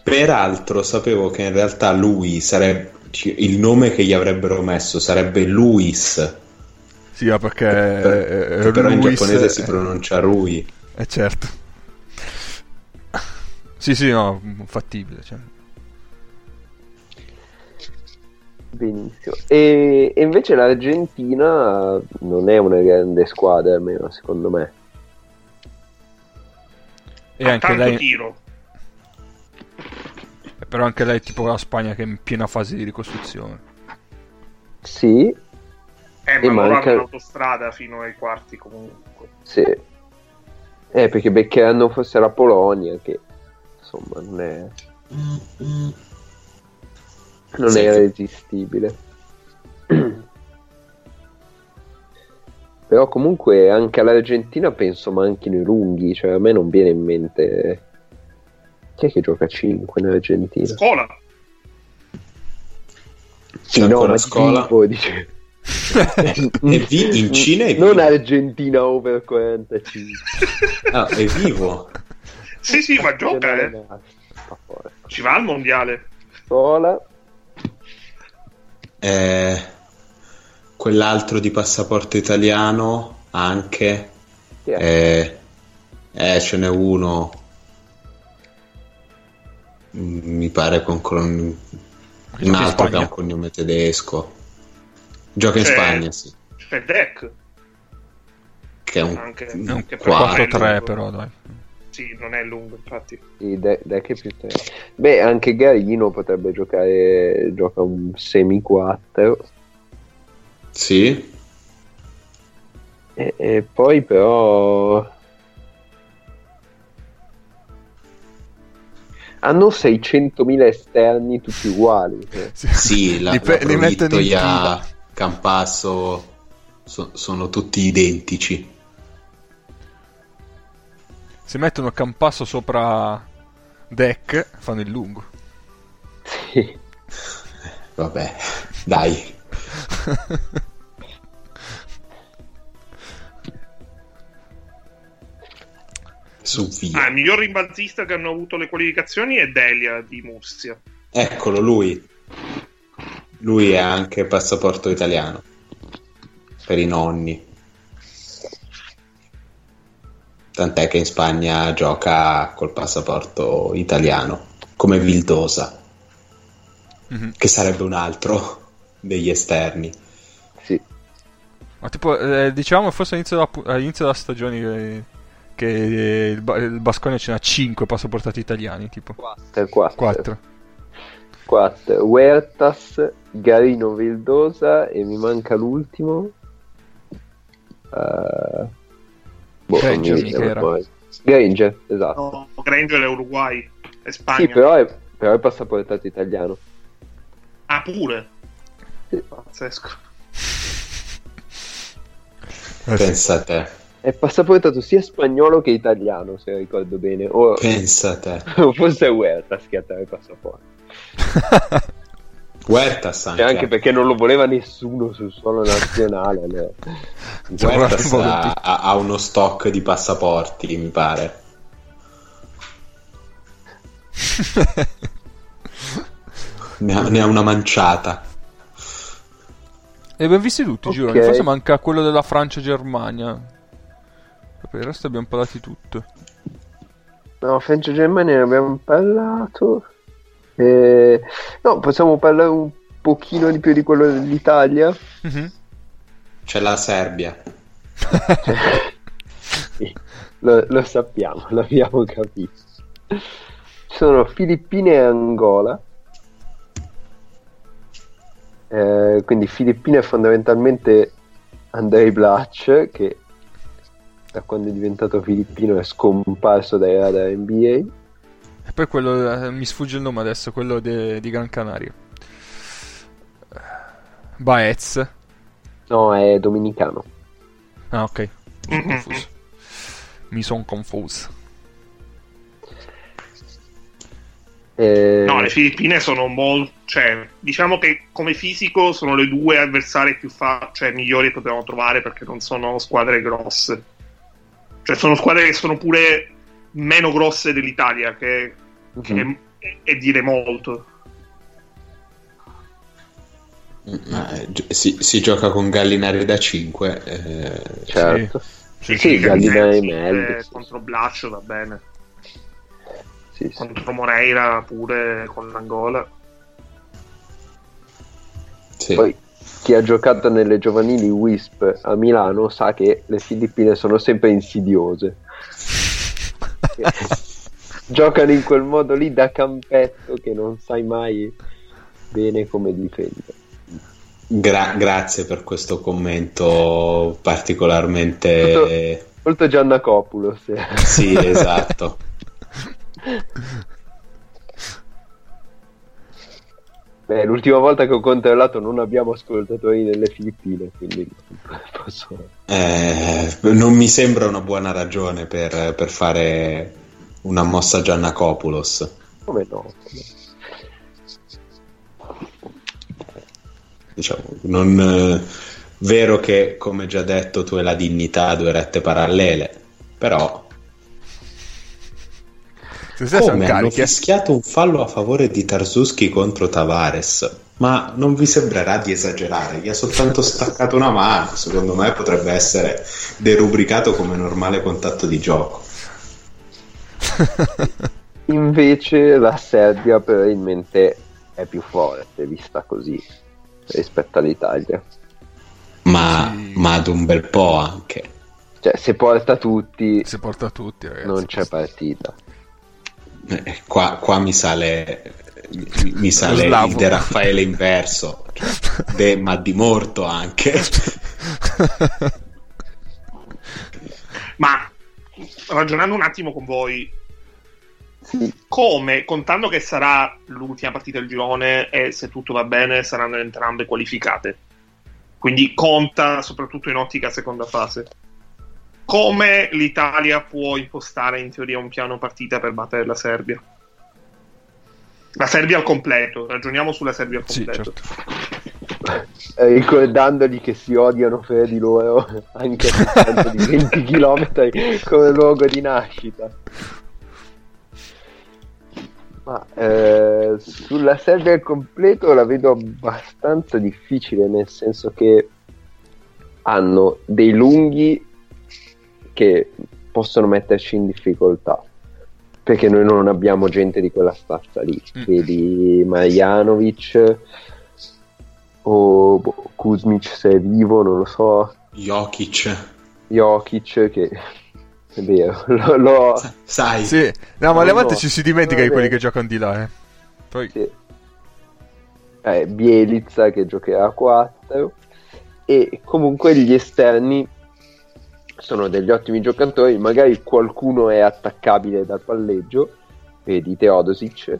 S3: Peraltro sapevo che in realtà lui sarebbe il nome che gli avrebbero messo sarebbe Luis,
S1: Sì, ma perché
S3: per-
S1: eh,
S3: che però in giapponese si
S1: eh,
S3: pronuncia Rui.
S1: Eh certo. Sì, sì, no, fattibile. Cioè.
S2: Benissimo. E, e invece l'Argentina non è una grande squadra, almeno secondo me.
S1: E
S4: Ha
S1: anche
S4: tanto
S1: lei,
S4: tiro.
S1: però anche lei è tipo la Spagna che è in piena fase di ricostruzione.
S2: Sì,
S4: Eh,
S2: E
S4: ma
S2: manca-
S4: l'autostrada fino ai quarti comunque.
S2: sì. Eh, perché beccheranno forse la Polonia, che insomma non è, non
S3: Sì,
S2: è resistibile. Però comunque anche all'Argentina penso manchino i lunghi, cioè a me non viene in mente... Chi è che gioca 5 in Argentina?
S4: Scuola.
S2: Sì, no, ma
S3: Scola.
S2: tipo, dice...
S3: E vi- in Cina è
S2: Non
S3: vivo.
S2: Argentina over 45.
S3: Ah, è vivo.
S4: Sì, sì, ma gioca, eh. Ci va al mondiale.
S2: Scuola.
S3: Eh, quell'altro di passaporto italiano anche. Eh, eh, ce n'è uno. Mi pare con, con un altro che ha un cognome tedesco. Gioca in Spagna, sì.
S4: C'è Deck.
S3: Che è un,
S4: Anche,
S3: un
S4: anche per-
S3: quarto.
S1: 4-3 però, dai.
S4: Sì, non è lungo, infatti.
S2: Sì, de- de- che più te- Beh, anche Garino potrebbe giocare. Gioca un semi 4.
S3: Sì.
S2: E, e poi però. hanno 600.000 esterni tutti uguali. eh.
S3: Sì, la,
S1: li, pe-
S3: la
S1: li mettono in fila.
S3: Campasso so- sono tutti identici.
S1: Se mettono Campasso sopra Deck, fanno il lungo.
S2: Sì.
S3: Vabbè, dai. Su via.
S4: Ah, il miglior rimbalzista che hanno avuto le qualificazioni è Delia di Mursia.
S3: Eccolo lui. Lui ha anche passaporto italiano. Per i nonni. Tant'è che in Spagna gioca col passaporto italiano. Come Vildosa.
S1: Mhm.
S3: Che sarebbe un altro degli esterni.
S2: sì.
S1: Ma tipo, eh, diciamo forse all'inizio della, all'inizio della stagione eh, che il, il Basconia ce n'ha 5 passaportati italiani, tipo
S2: 4, 4.
S1: 4.
S2: 4. Huertas, Garino Vildosa e mi manca l'ultimo. Eh, boh,
S1: Granger,
S2: mi. Granger, esatto.
S4: No, Granger è Uruguay, è Spagna.
S2: Sì, però è, però è passaportato italiano.
S4: Ah, pure.
S2: Sì.
S4: Pazzesco.
S1: Eh.
S3: Pensa a te.
S2: È passaportato sia spagnolo che italiano, se ricordo bene. O,
S3: Pensa a te.
S2: o forse è Huertas che ha tre passaporti.
S3: Huertas anche.
S2: Cioè, anche perché non lo voleva nessuno sul suolo nazionale. no?
S3: Huertas
S1: Guarda,
S3: ha, ha- uno stock di passaporti, mi pare. Ne ha, ne ha una manciata.
S1: E abbiamo visti tutti i
S2: Ok.
S1: gironi, forse manca quello della Francia-Germania. Per il resto abbiamo parlati tutto.
S2: No, Francia Germania ne abbiamo parlato. Eh, no, possiamo parlare un pochino di più di quello dell'Italia.
S1: Mhm.
S3: C'è la Serbia.
S2: Sì, lo, lo sappiamo, l'abbiamo capito. Ci sono Filippine e Angola. Eh, quindi Filippine è fondamentalmente Andrei Blatch che da quando è diventato filippino è scomparso dai radar NBA.
S1: E poi quello, eh, mi sfugge il nome adesso, quello de- di Gran Canaria. Baez.
S2: No, è dominicano.
S1: Ah, ok. Mi sono confuso. Mi sono confuso.
S2: Eh,
S4: No, le Filippine sono molto. Cioè, diciamo che come fisico sono le due avversarie più fa- cioè, migliori che potevamo trovare perché non sono squadre grosse. Cioè, sono squadre che sono pure meno grosse dell'Italia, che, che
S2: mhm.
S4: è, è dire molto.
S3: Eh, gi- si, si gioca con Gallinari da 5. eh,
S2: certo.
S1: Sì,
S2: Sì,
S4: che
S2: Gallinari
S4: sì,
S2: Melli,
S4: eh,
S2: sì.
S4: contro Blaccio va bene.
S2: Sì, sì.
S4: Contro Moreira pure con l'Angola.
S3: sì.
S2: Poi chi ha giocato nelle giovanili Wisp a Milano sa che le Filippine sono sempre insidiose. Giocano in quel modo lì da campetto che non sai mai bene come difendere.
S3: Gra- grazie per questo commento particolarmente...
S2: Molto Giannacopoulos.
S3: Sì, esatto.
S2: Beh, l'ultima volta che ho controllato non abbiamo ascoltatori nelle Filippine, quindi posso...
S3: Eh, non mi sembra una buona ragione per, per fare una mossa Giannacopoulos.
S2: Come no?
S3: Diciamo, non, eh, vero che, come già detto, tu hai la dignità a due rette parallele, però
S1: Se stesse sono
S3: come hanno
S1: cariche.
S3: fischiato un fallo a favore di Tarzuski contro Tavares, ma non vi sembrerà di esagerare, gli ha soltanto staccato una mano, secondo me potrebbe essere derubricato come normale contatto di gioco.
S2: Invece la Serbia probabilmente è più forte vista così rispetto all'Italia.
S3: Ma, ma ad un bel po' anche.
S2: Cioè, se porta tutti,
S1: Si porta tutti, ragazzi.
S2: non c'è partita.
S3: Eh, qua, qua mi sale, mi, mi sale
S1: Slavo.
S3: il De Raffaele inverso, cioè, de- ma di morto anche.
S4: Ma ragionando un attimo con voi. Come, contando che sarà l'ultima partita del girone e se tutto va bene saranno entrambe qualificate. Quindi conta soprattutto in ottica seconda fase. Come l'Italia può impostare in teoria un piano partita per battere la Serbia? La Serbia al completo, ragioniamo sulla Serbia al
S1: Sì,
S4: completo.
S1: certo.
S2: Eh, ricordandogli che si odiano fra di loro anche a distanza di 20 km come luogo di nascita. Ma eh, sulla Serbia al completo la vedo abbastanza difficile, nel senso che hanno dei lunghi che possono metterci in difficoltà. Perché noi non abbiamo gente di quella stazza lì.
S1: Mm.
S2: Vedi Marjanovic o boh, Kuzmic se è vivo, non lo so.
S3: Jokic.
S2: Jokic che è vero, lo, lo-
S3: Sai,
S1: Sì, no, ma alle volte
S2: no.
S1: ci si dimentica di quelli che giocano di là, eh. Poi,
S2: sì. Eh, Bielizza che giocherà a 4 e comunque gli esterni sono degli ottimi giocatori, magari qualcuno è attaccabile dal palleggio, vedi Teodosic,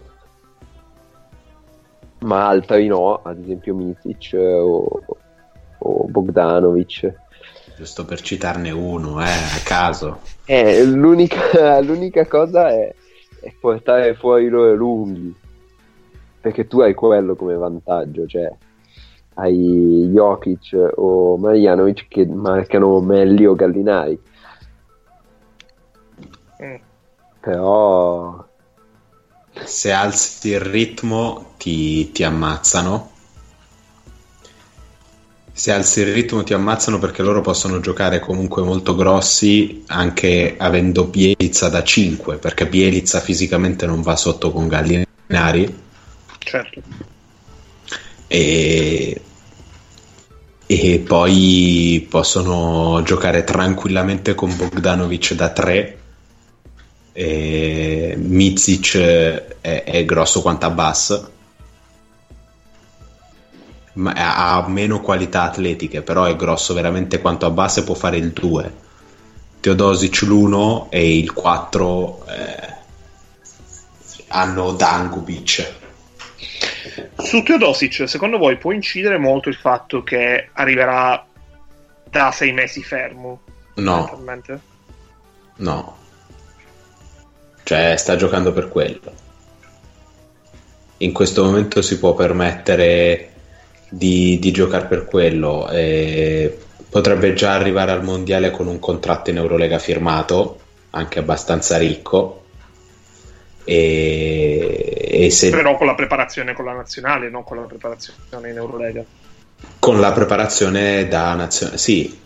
S2: ma altri no, ad esempio Misic o, o Bogdanovic.
S3: giusto per citarne uno, eh, a caso.
S2: Eh, l'unica, l'unica cosa è, è portare fuori i loro lunghi. Perché tu hai quello come vantaggio, cioè hai Jokic o Marjanovic che marcano Melli o Gallinari.
S4: Mm.
S2: Però
S3: Se alzi il ritmo ti, ti ammazzano. Se alzi il ritmo ti ammazzano perché loro possono giocare comunque molto grossi anche avendo Bielizza da 5 perché Bielizza fisicamente non va sotto con Gallinari
S4: Certo.
S3: E, e poi possono giocare tranquillamente con Bogdanovic da 3 e Mizic è, è grosso quanto Abbas ma ha meno qualità atletiche però è grosso veramente quanto Abbas e può fare il 2 Teodosic l'1 e il 4 eh, hanno Dangubic
S4: Su Teodosic, secondo voi può incidere molto il fatto che arriverà da sei mesi fermo?
S3: no? No. Cioè, sta giocando per quello. In questo momento si può permettere di, di giocare per quello. e potrebbe già arrivare al mondiale con un contratto in Eurolega firmato, anche abbastanza ricco. E, e se
S4: Però con la preparazione con la nazionale, non con la preparazione in Eurolega.
S3: con la preparazione da nazionale, sì,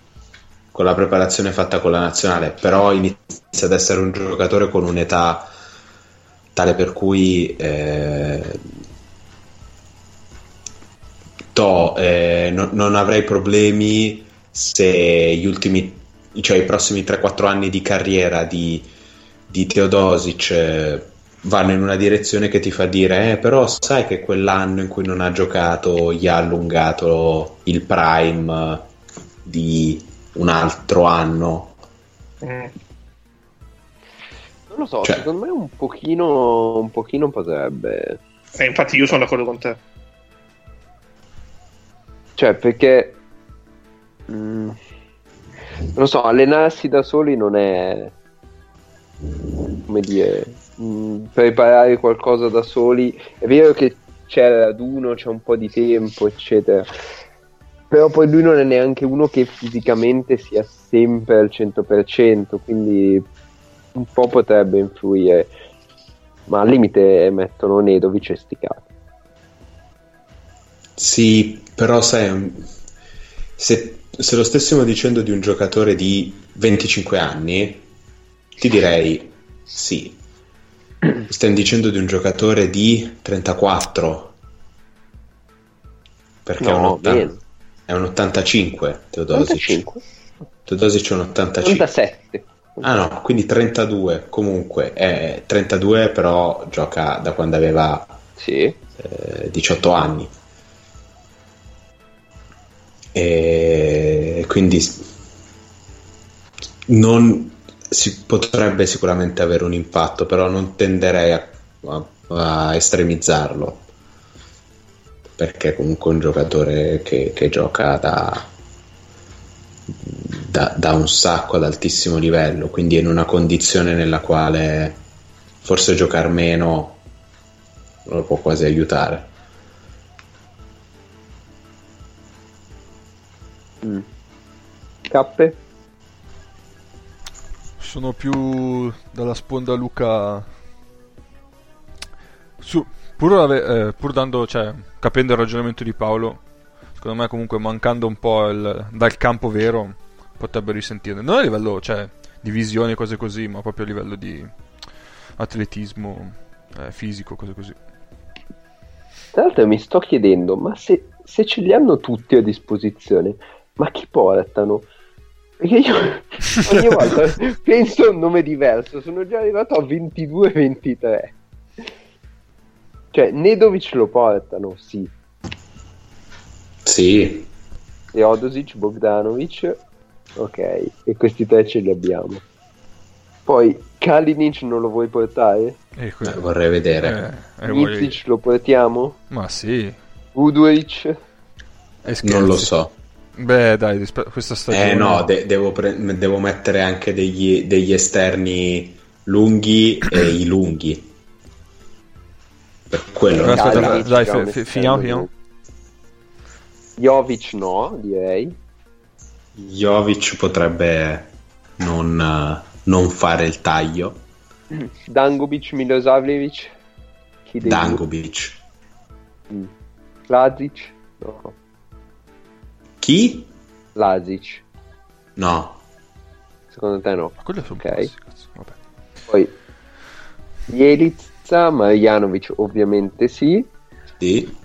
S3: con la preparazione fatta con la nazionale, però inizia ad essere un giocatore con un'età tale per cui eh, to, eh, no- non avrei problemi se gli ultimi, cioè i prossimi 3-4 anni di carriera di, di Teodosic eh, vanno in una direzione che ti fa dire, eh, però sai che quell'anno in cui non ha giocato gli ha allungato il prime di un altro anno.
S4: Mm.
S2: non lo so,
S3: Cioè-
S2: secondo me un pochino, un pochino potrebbe.
S4: E infatti io sono d'accordo con te.
S2: Cioè, perché mm, non lo so, allenarsi da soli non è come dire, mm, preparare qualcosa da soli. È vero che c'è raduno, c'è un po' di tempo, eccetera. Però poi lui non è neanche uno che fisicamente sia sempre al 100%, quindi un po' potrebbe influire. Ma al limite mettono Nedovic e Sticati.
S3: Sì, però sai, un- se, se lo stessimo dicendo di un giocatore di 25 anni, ti direi sì. Stiamo dicendo di un giocatore di 34. Perché è, un
S2: No,
S3: otta-
S2: meno.
S3: è un 85 Teodosic.
S2: 85?
S3: Teodosic è un 85.
S2: 87.
S3: Ah no, quindi 32 comunque. È 32 però gioca da quando aveva
S2: Sì.
S3: eh, 18 anni. E quindi non, si potrebbe sicuramente avere un impatto, però non tenderei a, a, a estremizzarlo perché è comunque un giocatore che, che gioca da, da, da, un sacco ad altissimo livello, quindi è in una condizione nella quale forse giocare meno lo può quasi aiutare.
S2: Mm. Cappe?
S1: Sono più dalla sponda Luca. Su, pur, ave, eh, pur dando, cioè, capendo il ragionamento di Paolo, secondo me comunque mancando un po' il, dal campo vero potrebbe risentire. Non a livello, cioè, di visione, cose così, ma proprio a livello di atletismo, eh, fisico, cose così.
S2: Tra l'altro mi sto chiedendo, ma se, se ce li hanno tutti a disposizione, ma chi portano? Perché io ogni volta penso a un nome diverso, sono già arrivato a 22-23. Cioè, Nedovic lo portano, sì.
S3: Sì.
S2: Teodosic, Bogdanovic, ok, e questi tre ce li abbiamo. Poi Kalinic non lo vuoi portare?
S3: Eh, que- vorrei vedere.
S2: Eh, eh, lo portiamo?
S1: Ma sì.
S2: Uduric?
S3: Non lo so.
S1: Beh, dai, rispe- questa stagione.
S3: Eh no, de- devo, pre- devo, mettere anche degli, degli esterni lunghi e i lunghi. Per quello.
S1: Aspetta, dai, dai, dai f- finiamo, finiamo.
S2: Jovic no, direi.
S3: Jovic potrebbe non, non fare il taglio.
S2: Dangovic, Milosavljevic.
S3: Dangovic.
S2: Mm. Lazic? No.
S3: Chi?
S2: Lazic.
S3: No.
S2: Secondo te no?
S1: Ma quello è
S2: ok. Poi Jelitza, Marjanovic ovviamente sì.
S3: Sì.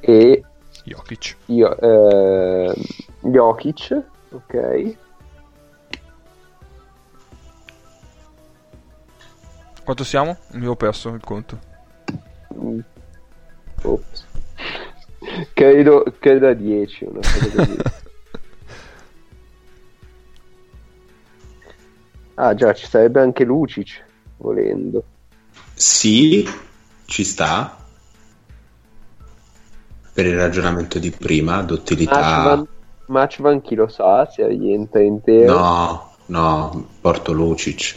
S2: E
S1: Jokic.
S2: Io, eh, Jokic, ok.
S1: Quanto siamo? Io ho perso il conto.
S2: Ops. Credo, credo a 10, una cosa così. ah già, ci sarebbe anche Lucic, volendo.
S3: Sì, ci sta. Per il ragionamento di prima, d'utilità...
S2: Matchvan chi lo sa se rientra intero?
S3: No, no, porto Lucic.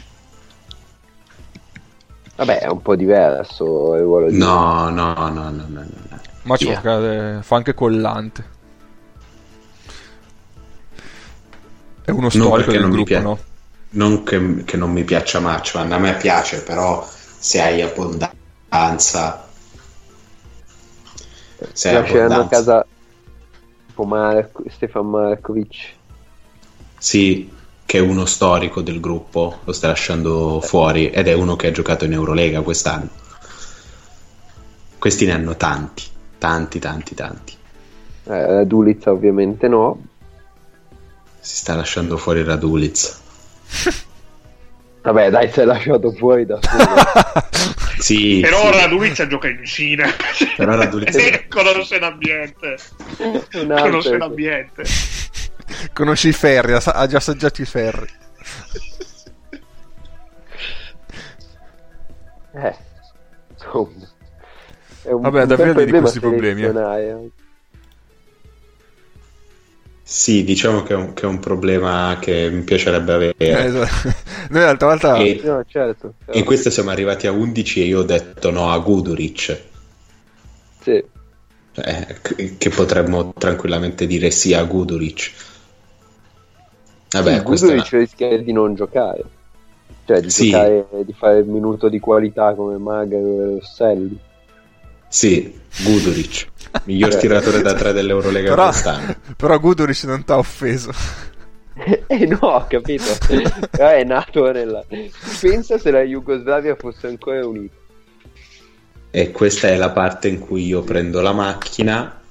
S2: Vabbè, è un po' diverso il ruolo
S3: di... No, no, no, no, no, no.
S1: Ma yeah. fa anche collante. È uno storico del gruppo, pia- no?
S3: Non che, che, non mi piaccia Marchman, a me piace, però se hai abbondanza...
S2: Se hai abbondanza... a casa tipo Marco, Stefan Markovic.
S3: Sì, che è uno storico del gruppo, lo sta lasciando fuori ed è uno che ha giocato in Eurolega quest'anno. Questi ne hanno tanti, tanti, tanti, tanti.
S2: Eh, Radulitz ovviamente no.
S3: Si sta lasciando fuori Radulitz.
S2: Vabbè, dai, si è lasciato fuori da solo.
S3: sì,
S4: Però
S3: sì.
S4: Radulitz gioca in Cina.
S3: Però Radulitz
S4: eh, conosce l'ambiente. Conosce l'ambiente.
S1: Conosci i ferri, ha già assaggiato i ferri.
S2: Eh, insomma.
S1: Vabbè, davvero di questi problemi.
S2: Eh.
S3: Sì, diciamo che è, un, che è, un, problema che mi piacerebbe avere. Eh,
S1: esatto. Noi l'altra volta...
S2: E, no, certo,
S3: certo. in questo siamo arrivati a 11 e io ho detto no a Guduric.
S2: Sì.
S3: Eh, che potremmo tranquillamente dire sì a Guduric.
S2: Vabbè, sì, Guduric una... rischia di non giocare. Cioè di, sì. giocare, di fare il minuto di qualità come Magaro e Rosselli.
S3: Sì, Guduric, miglior tiratore da tre dell'Eurolega
S1: però,
S3: quest'anno.
S1: Però Guduric non ti ha offeso.
S2: eh no, ho capito. è nato nella... Pensa se la Jugoslavia fosse ancora unita.
S3: E questa è la parte in cui io prendo la macchina,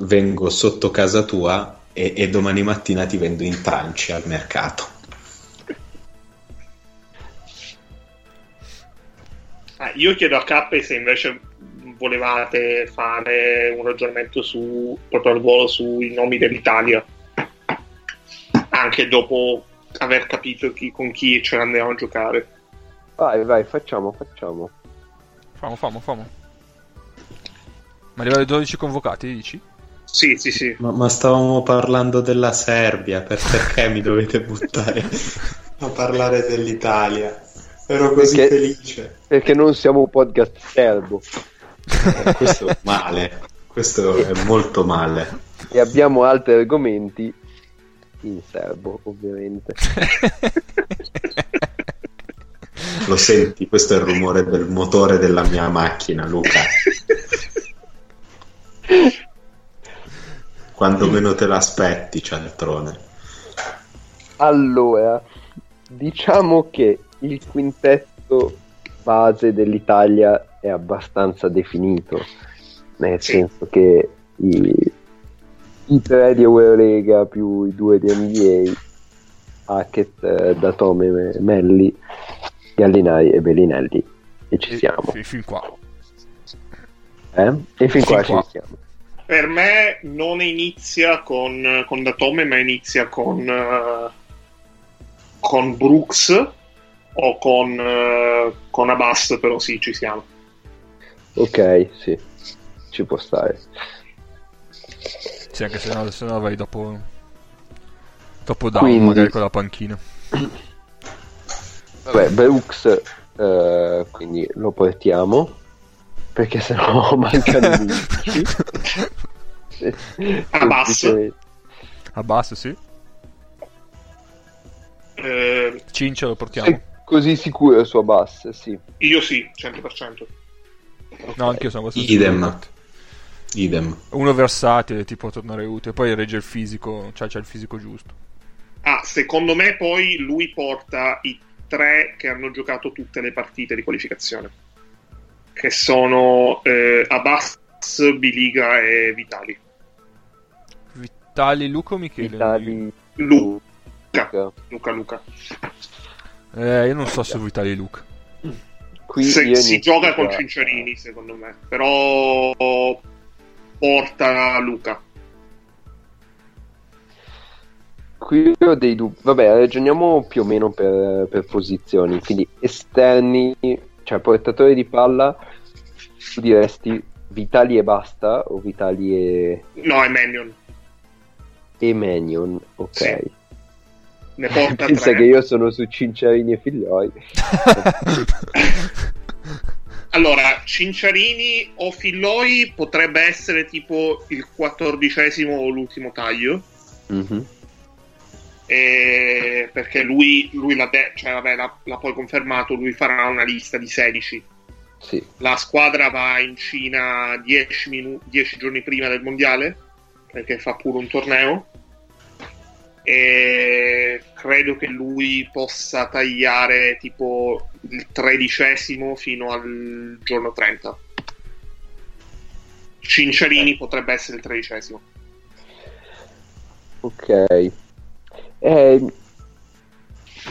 S3: vengo sotto casa tua e, e domani mattina ti vendo in tranci al mercato.
S4: Ah, io chiedo a K se invece volevate fare un ragionamento su proprio al volo sui nomi dell'Italia anche dopo aver capito chi, con chi ce l'andiamo a giocare.
S2: Vai, vai, facciamo, facciamo.
S1: Famo, famo, famo. Ma a livello 12 convocati, dici?
S4: Sì, sì, sì.
S3: Ma, ma stavamo parlando della Serbia, per- perché mi dovete buttare a parlare dell'Italia? Ero così
S2: Perché-
S3: felice.
S2: Perché non siamo un podcast serbo
S3: questo è male, questo è molto male.
S2: e abbiamo altri argomenti in serbo, ovviamente.
S3: Lo senti? Questo è il rumore del motore della mia macchina, Luca. Quando meno te l'aspetti, cialtrone.
S2: Allora, diciamo che il quintetto base dell'Italia è abbastanza definito, nel
S4: Sì.
S2: senso che i, i tre di Eurolega più i due di NBA, Hackett, eh, Datome, Me- Melli, Gallinari e Bellinelli, e ci siamo.
S1: Fin, fin qua.
S2: Eh? E fin qua
S1: Fin qua.
S2: ci siamo.
S4: Per me non inizia con, con Datome, ma inizia con, eh, con Brooks o con, eh, con Abbas, però sì, ci siamo.
S2: Ok, sì, ci può stare.
S1: Sì, anche se no, se no vai dopo. Dopo down,
S2: Quindi-
S1: magari con la panchina.
S2: Vabbè, Brooks, eh, quindi lo portiamo perché sennò mancano amici.
S4: Abbas.
S1: Abbas, sì.
S4: Eh,
S1: Cince lo portiamo.
S2: Sei così sicuro su Abbas, sì.
S4: io sì, 100%.
S1: No, anch'io sono abbastanza
S3: Idem. Idem.
S1: Uno versatile, ti può tornare utile. Poi regge il fisico, cioè c'ha il fisico giusto.
S4: Ah, secondo me poi lui porta i tre che hanno giocato tutte le partite di qualificazione, che sono eh, Abbas, Biliga e Vitali.
S1: Vitali, Luca o Michele?
S2: Vitali
S4: Luca,
S2: Luca.
S4: Luca, Luca.
S1: Eh, io non so se Vitali e Luca.
S2: Qui
S4: Se- si gioca con Cinciarini, secondo me, però porta Luca.
S2: Qui ho dei dubbi. Vabbè, ragioniamo più o meno per, per posizioni. Quindi esterni, cioè portatori di palla, tu diresti Vitali e basta o Vitali e,
S4: No, è Mannion.
S2: e Manion. Ok.
S4: Sì. Ne porta
S2: Pensa
S4: tre.
S2: che io sono su Cinciarini e Figlioi.
S4: Allora, Cinciarini o Filloi potrebbe essere tipo il quattordicesimo o l'ultimo taglio.
S2: Mhm.
S4: E- perché lui, lui l'ha, de- cioè, vabbè, l'ha, l'ha poi confermato, lui farà una lista di 16.
S2: Sì.
S4: La squadra va in Cina 10, minu- 10 giorni prima del mondiale, perché fa pure un torneo. E credo che lui possa tagliare tipo il tredicesimo fino al giorno 30. Cinciarini potrebbe essere il tredicesimo.
S2: Ok. Eh,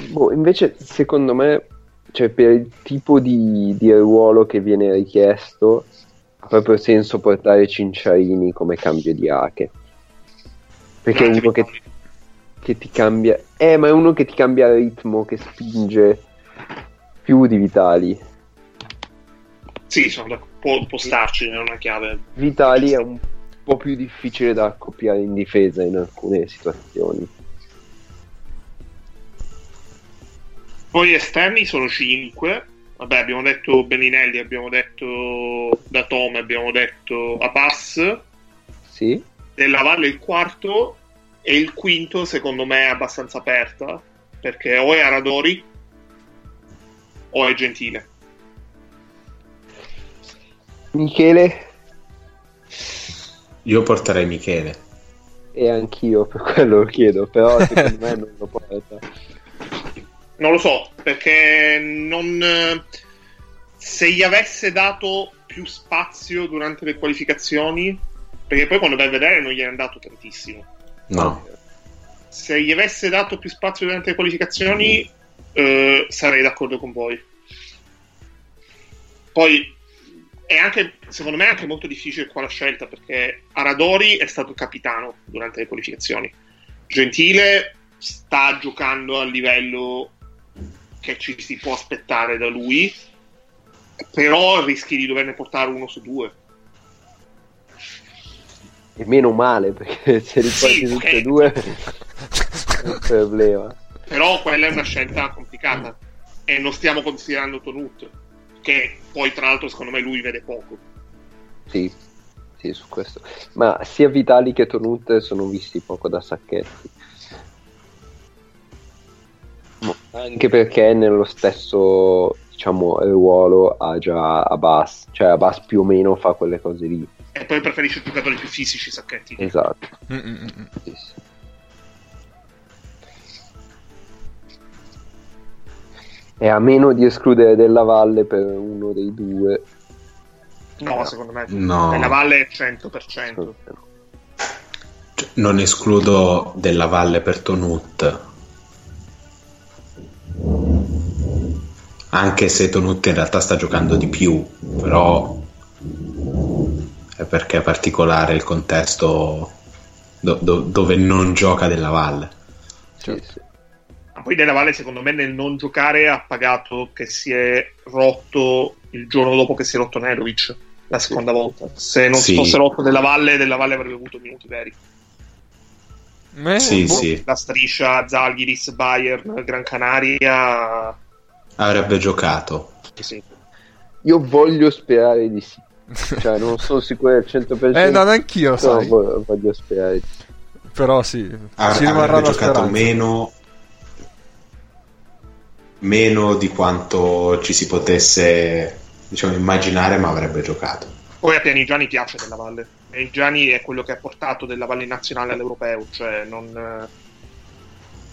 S2: boh, invece, secondo me, cioè, per il tipo di, di ruolo che viene richiesto, ha proprio senso portare Cinciarini come cambio di Ache. Perché è uno che, che ti cambia... Eh, ma è uno che ti cambia il ritmo, che spinge più di Vitali.
S4: Sì, sono da- può, può starci, è una chiave.
S2: Vitali è un po' più difficile da accoppiare in difesa in alcune situazioni.
S4: Poi esterni sono 5. Vabbè, abbiamo detto Bellinelli, abbiamo detto Datome, abbiamo detto Abbas.
S2: Sì?
S4: Della Valle il quarto e il quinto secondo me è abbastanza aperta perché o è Aradori o è Gentile.
S2: Michele?
S3: Io porterei Michele.
S2: E anch'io per quello lo chiedo, però secondo me non lo porta.
S4: Non lo so, perché non... Se gli avesse dato più spazio durante le qualificazioni, perché poi quando vai a vedere non gli è andato tantissimo.
S3: No.
S4: Se gli avesse dato più spazio durante le qualificazioni, eh, sarei d'accordo con voi. Poi è anche, secondo me, è anche molto difficile qua la scelta perché Aradori è stato capitano durante le qualificazioni. Gentile sta giocando al livello che ci si può aspettare da lui, però rischi di doverne portare uno su due.
S2: E meno male perché se li
S4: Sì,
S2: porti tutti
S4: ok.
S2: e due è un problema.
S4: Però quella è una scelta complicata e non stiamo considerando Tonut, che poi tra l'altro secondo me lui vede poco.
S2: Sì, sì, su questo. Ma sia Vitali che Tonut sono visti poco da sacchetti. Anche perché nello stesso, diciamo, ruolo ha già Abbas, cioè Abbas più o meno fa quelle cose lì.
S4: E poi preferisce giocatori più fisici, Sacchetti.
S2: Esatto.
S1: Mm, mm, mm.
S2: sì, sì. E a meno di escludere Della Valle per uno dei due,
S4: No, secondo me
S3: No.
S4: nella valle è 100%.
S2: secondo me no.
S3: Cioè, Non escludo della Valle per Tonut. Anche se Tonut in realtà sta giocando di più, però perché è particolare il contesto do- do- dove non gioca della Valle.
S4: Ma poi Della Valle, secondo me, nel non giocare ha pagato che si è rotto il giorno dopo che si è rotto Nedovic la seconda volta. Se non si
S3: Sì.
S4: fosse rotto Della Valle, Della Valle avrebbe avuto minuti veri.
S1: Eh,
S3: Sì,
S1: boh.
S3: sì,
S4: La striscia Zalgiris, Bayern, Gran Canaria.
S3: avrebbe giocato.
S4: Sì.
S2: Io voglio sperare di sì. Cioè, non sono sicuro al 100%.
S1: Eh, no, neanch'io,
S2: però
S1: sai.
S2: voglio, voglio sperare.
S1: Però sì,
S3: Av-
S1: ci rimarrà
S3: avrebbe
S1: la
S3: giocato
S1: speranza.
S3: meno meno di quanto ci si potesse diciamo, immaginare, ma avrebbe giocato.
S4: Poi a Pianigiani piace Della Valle. Pianigiani è quello che ha portato Della Valle nazionale all'europeo, cioè non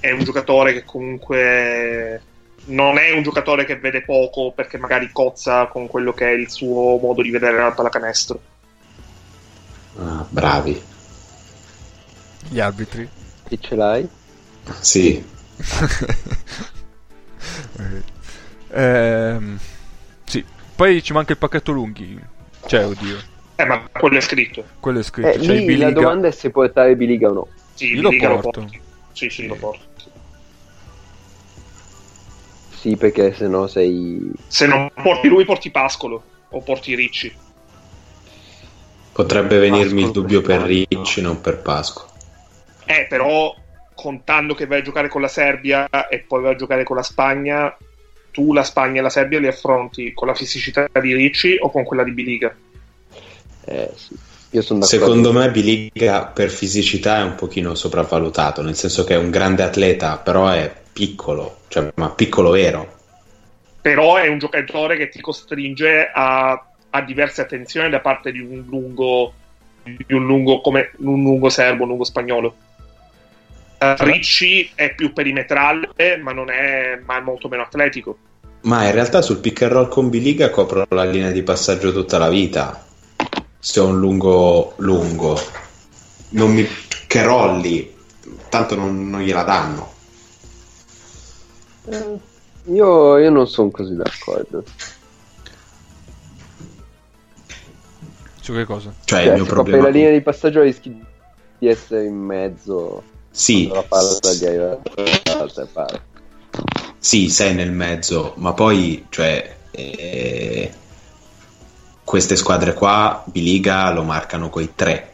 S4: eh, è un giocatore che comunque non è un giocatore che vede poco perché magari cozza con quello che è il suo modo di vedere la pallacanestro.
S3: Ah, bravi.
S1: Gli arbitri.
S2: Chi ce l'hai?
S3: Sì,
S1: Ehm, sì, poi ci manca il pacchetto lunghi. Cioè, oddio,
S4: Eh, ma quello è scritto.
S1: quello è scritto.
S2: Eh,
S1: il
S2: lì la domanda è se portare Biliga o no.
S4: Sì,
S1: Io lo
S4: Liga lo
S1: porto.
S4: Sì, sì, lo porto.
S2: Sì, perché sennò sei...
S4: Se non porti lui, porti Pascolo o porti Ricci.
S3: potrebbe venirmi il dubbio per
S2: quest'anno.
S3: Ricci, non per Pasco.
S4: Eh, però contando che vai a giocare con la Serbia e poi vai a giocare con la Spagna, tu la Spagna e la Serbia li affronti con la fisicità di Ricci o con quella di Biliga?
S2: Eh, sì. Io sono d'accordo.
S3: Secondo me Biliga per fisicità è un pochino sopravvalutato, nel senso che è un grande atleta, però è piccolo, cioè, ma piccolo vero.
S4: Però è un giocatore che ti costringe a, a diverse attenzioni da parte di un lungo, di un lungo come un lungo serbo, un lungo spagnolo. Ricci è più perimetrale, ma non è, ma è molto meno atletico.
S3: Ma in realtà sul pick and roll con Biliga copro la linea di passaggio tutta la vita. Se ho un lungo lungo, non mi... che rolli, tanto non, non gliela danno.
S2: Eh, io, io non sono così d'accordo.
S1: Su che cosa?
S3: Cioè,
S2: Cioè,
S3: il mio problema.
S2: la linea di passaggio rischi di essere in mezzo
S3: Sì,
S2: la palla gli arriva dall'altra parte.
S3: sì, sei nel mezzo, ma poi, cioè, eh, queste squadre qua, Biliga lo marcano coi tre.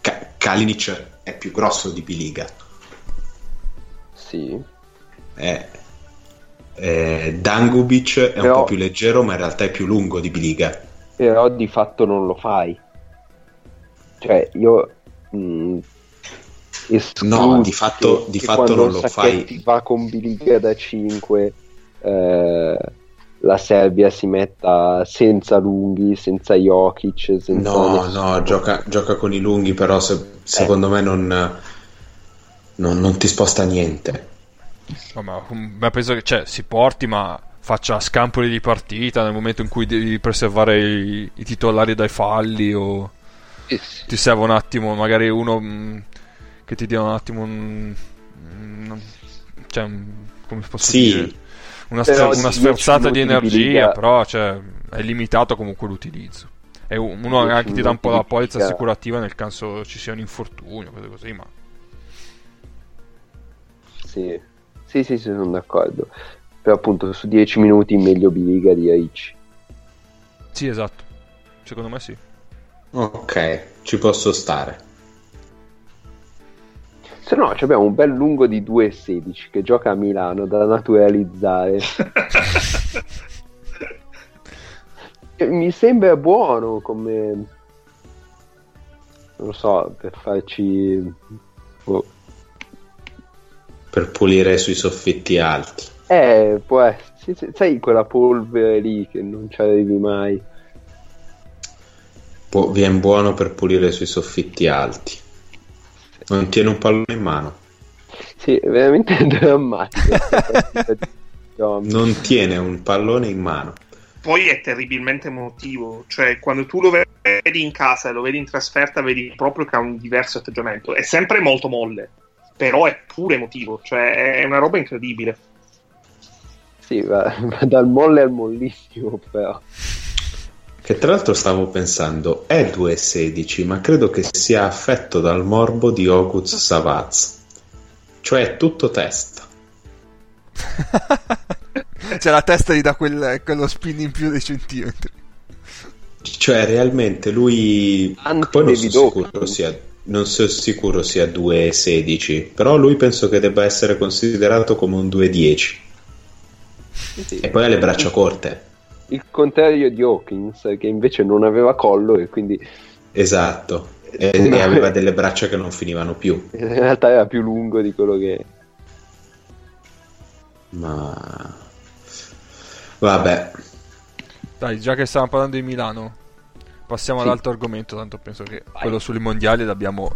S3: Ka- Kalinic è più grosso di Biliga.
S2: Sì.
S3: Eh, eh, Dangubic è un
S2: Però-
S3: po' più leggero, ma in realtà è più lungo di Biliga.
S2: Però di fatto non lo fai. Cioè, io... mh, escludo
S3: No, di fatto-
S2: che-
S3: di
S2: che
S3: fatto non lo fai.
S2: va con Biliga da 5 la Serbia si metta senza lunghi, senza Jokic, senza
S3: No,
S2: nessuno.
S3: no, gioca, gioca con i lunghi, però se- secondo me non, non- non ti sposta niente.
S1: No, ma, ma penso che cioè, si porti, ma faccia scampoli di partita nel momento in cui devi preservare i, i titolari dai falli o
S2: sì.
S1: ti serve un attimo, magari uno mh, che ti dia un attimo un, un- cioè, un- come posso
S3: Sì.
S1: dire? Una,
S2: Però
S1: una sferzata di
S2: di
S1: energia,
S2: biliga-
S1: però cioè, è limitato comunque l'utilizzo. E uno anche ti dà un po' la
S2: di
S1: polizza assicurativa nel caso ci sia un infortunio, cose così, ma
S2: Sì, sì, sì, sì, sono d'accordo. Però appunto su 10 minuti meglio Biliga di Aichi.
S1: Sì, esatto. Secondo me sì.
S3: Ok, ci posso stare.
S2: Se no, ci abbiamo un bel lungo di 2,16 che gioca a Milano da naturalizzare. Mi sembra buono come. Non lo so, per farci. oh,
S3: Per pulire sui soffitti alti.
S2: Eh, può essere. sai quella polvere lì che non ci arrivi mai.
S3: Pu- viene buono per pulire sui soffitti alti. Non tiene un pallone in mano.
S2: Sì, è veramente drammatico.
S3: Non tiene un pallone in mano.
S4: Poi è terribilmente emotivo, cioè quando tu lo vedi in casa e lo vedi in trasferta vedi proprio che ha un diverso atteggiamento. È sempre molto molle, però è pure emotivo, cioè è una roba incredibile.
S2: Sì, va, va dal molle al mollissimo, però.
S3: Che tra l'altro stavo pensando, è 2,16, ma credo che sia affetto dal morbo di Oguz Savaz. Cioè è tutto testa.
S1: Cioè la testa gli dà quel- quello spin in più dei centimetri.
S3: Cioè realmente lui...
S2: Anche
S3: Poi non sono sicuro sia... Non sono sicuro sia 2,16, però lui penso che debba essere considerato come un 2,10.
S2: Sì.
S3: E poi ha le braccia corte.
S2: Il contrario di Hawkins, che invece non aveva collo e quindi
S3: Esatto. E,
S2: No.
S3: e aveva delle braccia che non finivano più.
S2: in realtà era più lungo di quello che...
S3: Ma... Vabbè.
S1: Dai, già che stiamo parlando di Milano, passiamo
S2: Sì.
S1: all'altro argomento, tanto penso che quello sui mondiali l'abbiamo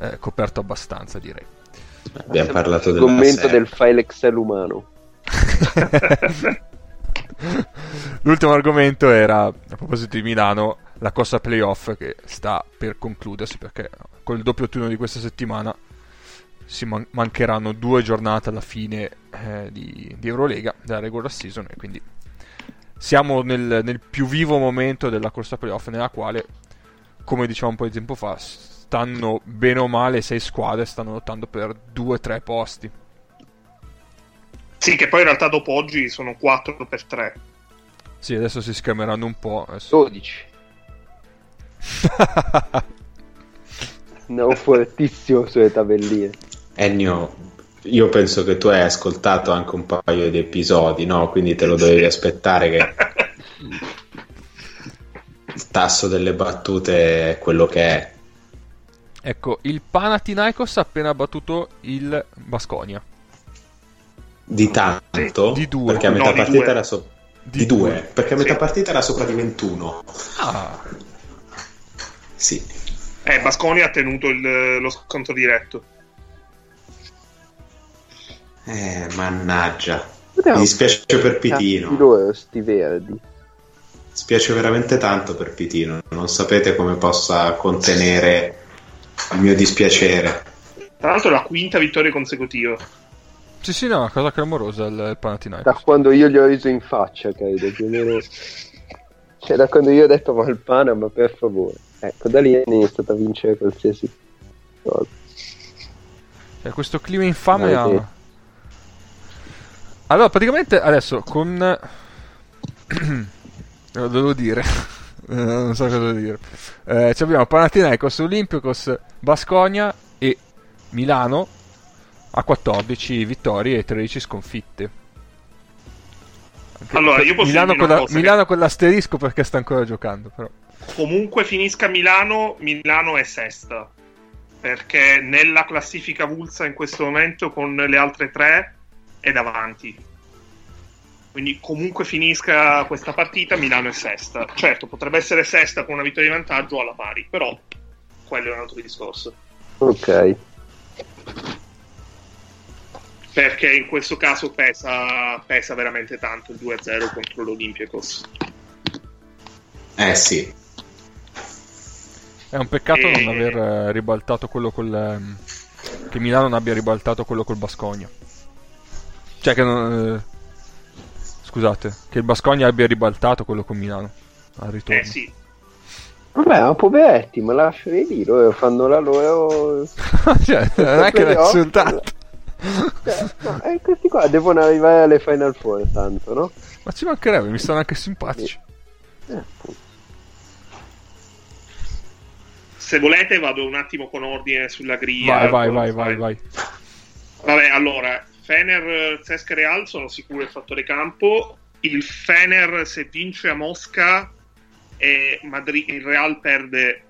S1: eh, coperto abbastanza, direi.
S3: Abbiamo parlato della
S2: commento del file Excel umano.
S1: L'ultimo argomento era, a proposito di Milano, la corsa playoff che sta per concludersi perché col doppio turno di questa settimana si man- mancheranno due giornate alla fine eh, di, di Eurolega, della regular season e quindi siamo nel, nel più vivo momento della corsa playoff nella quale, come dicevamo un po' di tempo fa, stanno bene o male sei squadre, stanno lottando per due o tre posti.
S4: Sì, che poi in realtà dopo oggi sono 4 per 3.
S1: Sì, adesso si schermeranno un po'. adesso-
S2: 12. No, fortissimo sulle tabelline.
S3: Ennio, io penso che tu hai ascoltato anche un paio di episodi, no? Quindi te lo dovevi aspettare che il tasso delle battute è quello che è.
S1: Ecco, il Panathinaikos ha appena battuto il Basconia.
S3: Di tanto?
S1: Di due.
S3: Perché a
S4: No,
S3: metà
S4: di
S3: partita era so-
S1: Di
S3: di,
S1: due.
S3: due. Perché a metà
S4: Sì.
S3: partita era sopra di 21.
S1: Ah,
S3: Sì.
S4: Eh, Basconi ha tenuto il- lo scontro diretto.
S3: Eh, mannaggia.
S2: Potevamo
S3: Mi dispiace per Pitino.
S2: loro, sti verdi.
S3: Spiace veramente tanto per Pitino. Non sapete come possa contenere il mio dispiacere.
S4: Tra l'altro è la quinta vittoria consecutiva.
S1: sì, sì, no, una cosa clamorosa il, il
S2: Da
S1: Panathinaikos.
S2: quando io gli ho riso in faccia, credo, più o meno. Cioè, da quando io ho detto ma il pane, ma per favore. Ecco, da lì è iniziato a vincere qualsiasi cosa.
S1: Cioè, questo clima infame ha...
S2: sì.
S1: Allora, praticamente adesso con... Lo devo dire. Eh, non so cosa dire. Eh, ci abbiamo Panathinaikos, Olympiacos, Basconia e Milano a 14 vittorie e 13 sconfitte. Anche-
S4: Allora, io posso
S1: Milano, con, la-
S4: cosa che-
S1: Milano con l'asterisco perché sta ancora giocando. Però.
S4: Comunque finisca Milano, Milano è sesta. Perché nella classifica Vulsa in questo momento con le altre tre è davanti. Quindi comunque finisca questa partita, Milano è sesta. Certo, potrebbe essere sesta con una vittoria di vantaggio o alla pari, però quello è un altro discorso.
S2: Ok.
S4: Perché in questo caso pesa, pesa veramente tanto il 2-0 contro l'Olympiacos.
S3: Eh sì.
S1: È un peccato
S4: E-
S1: non aver eh, ribaltato quello col. ehm, che Milano non abbia ribaltato quello col Bascogna. Cioè che non. eh, scusate, che il Bascogna abbia ribaltato quello con Milano al ritorno.
S4: Eh sì,
S2: Vabbè, ma poveretti, ma lasciali lì, loro fanno la loro...
S1: cioè, non è che
S2: Playoff.
S1: insultato.
S2: Cioè, no, eh, questi qua devono arrivare alle Final Four tanto, no?
S1: Ma ci mancherebbe, mi stanno anche simpatici.
S2: Eh.
S4: Se volete vado un attimo con ordine sulla griglia.
S1: Vai, vai, vai, vai, vai.
S4: Vabbè, allora, Fener, Cesca e Real sono sicuro il fattore campo. Il Fener, se vince a Mosca e Madri- il Real perde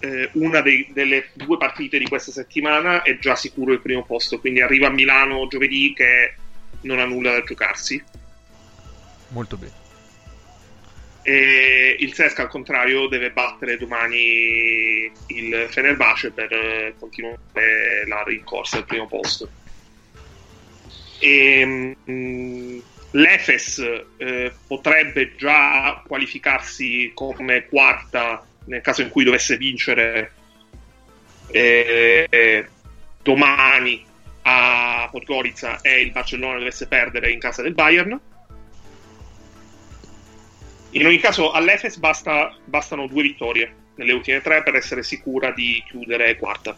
S4: eh, una dei- delle due partite di questa settimana, è già sicuro il primo posto. Quindi arriva a Milano giovedì che non ha nulla da giocarsi.
S1: Molto bene.
S4: E il Cesca, al contrario, deve battere domani il Fenerbahce per eh, continuare la rincorsa al primo posto. E, mm, L'Efes eh, potrebbe già qualificarsi come quarta nel caso in cui dovesse vincere eh, domani a Podgorica e il Barcellona dovesse perdere in casa del Bayern. In ogni caso, all'Efes basta- bastano due vittorie nelle ultime tre per essere sicura di chiudere quarta.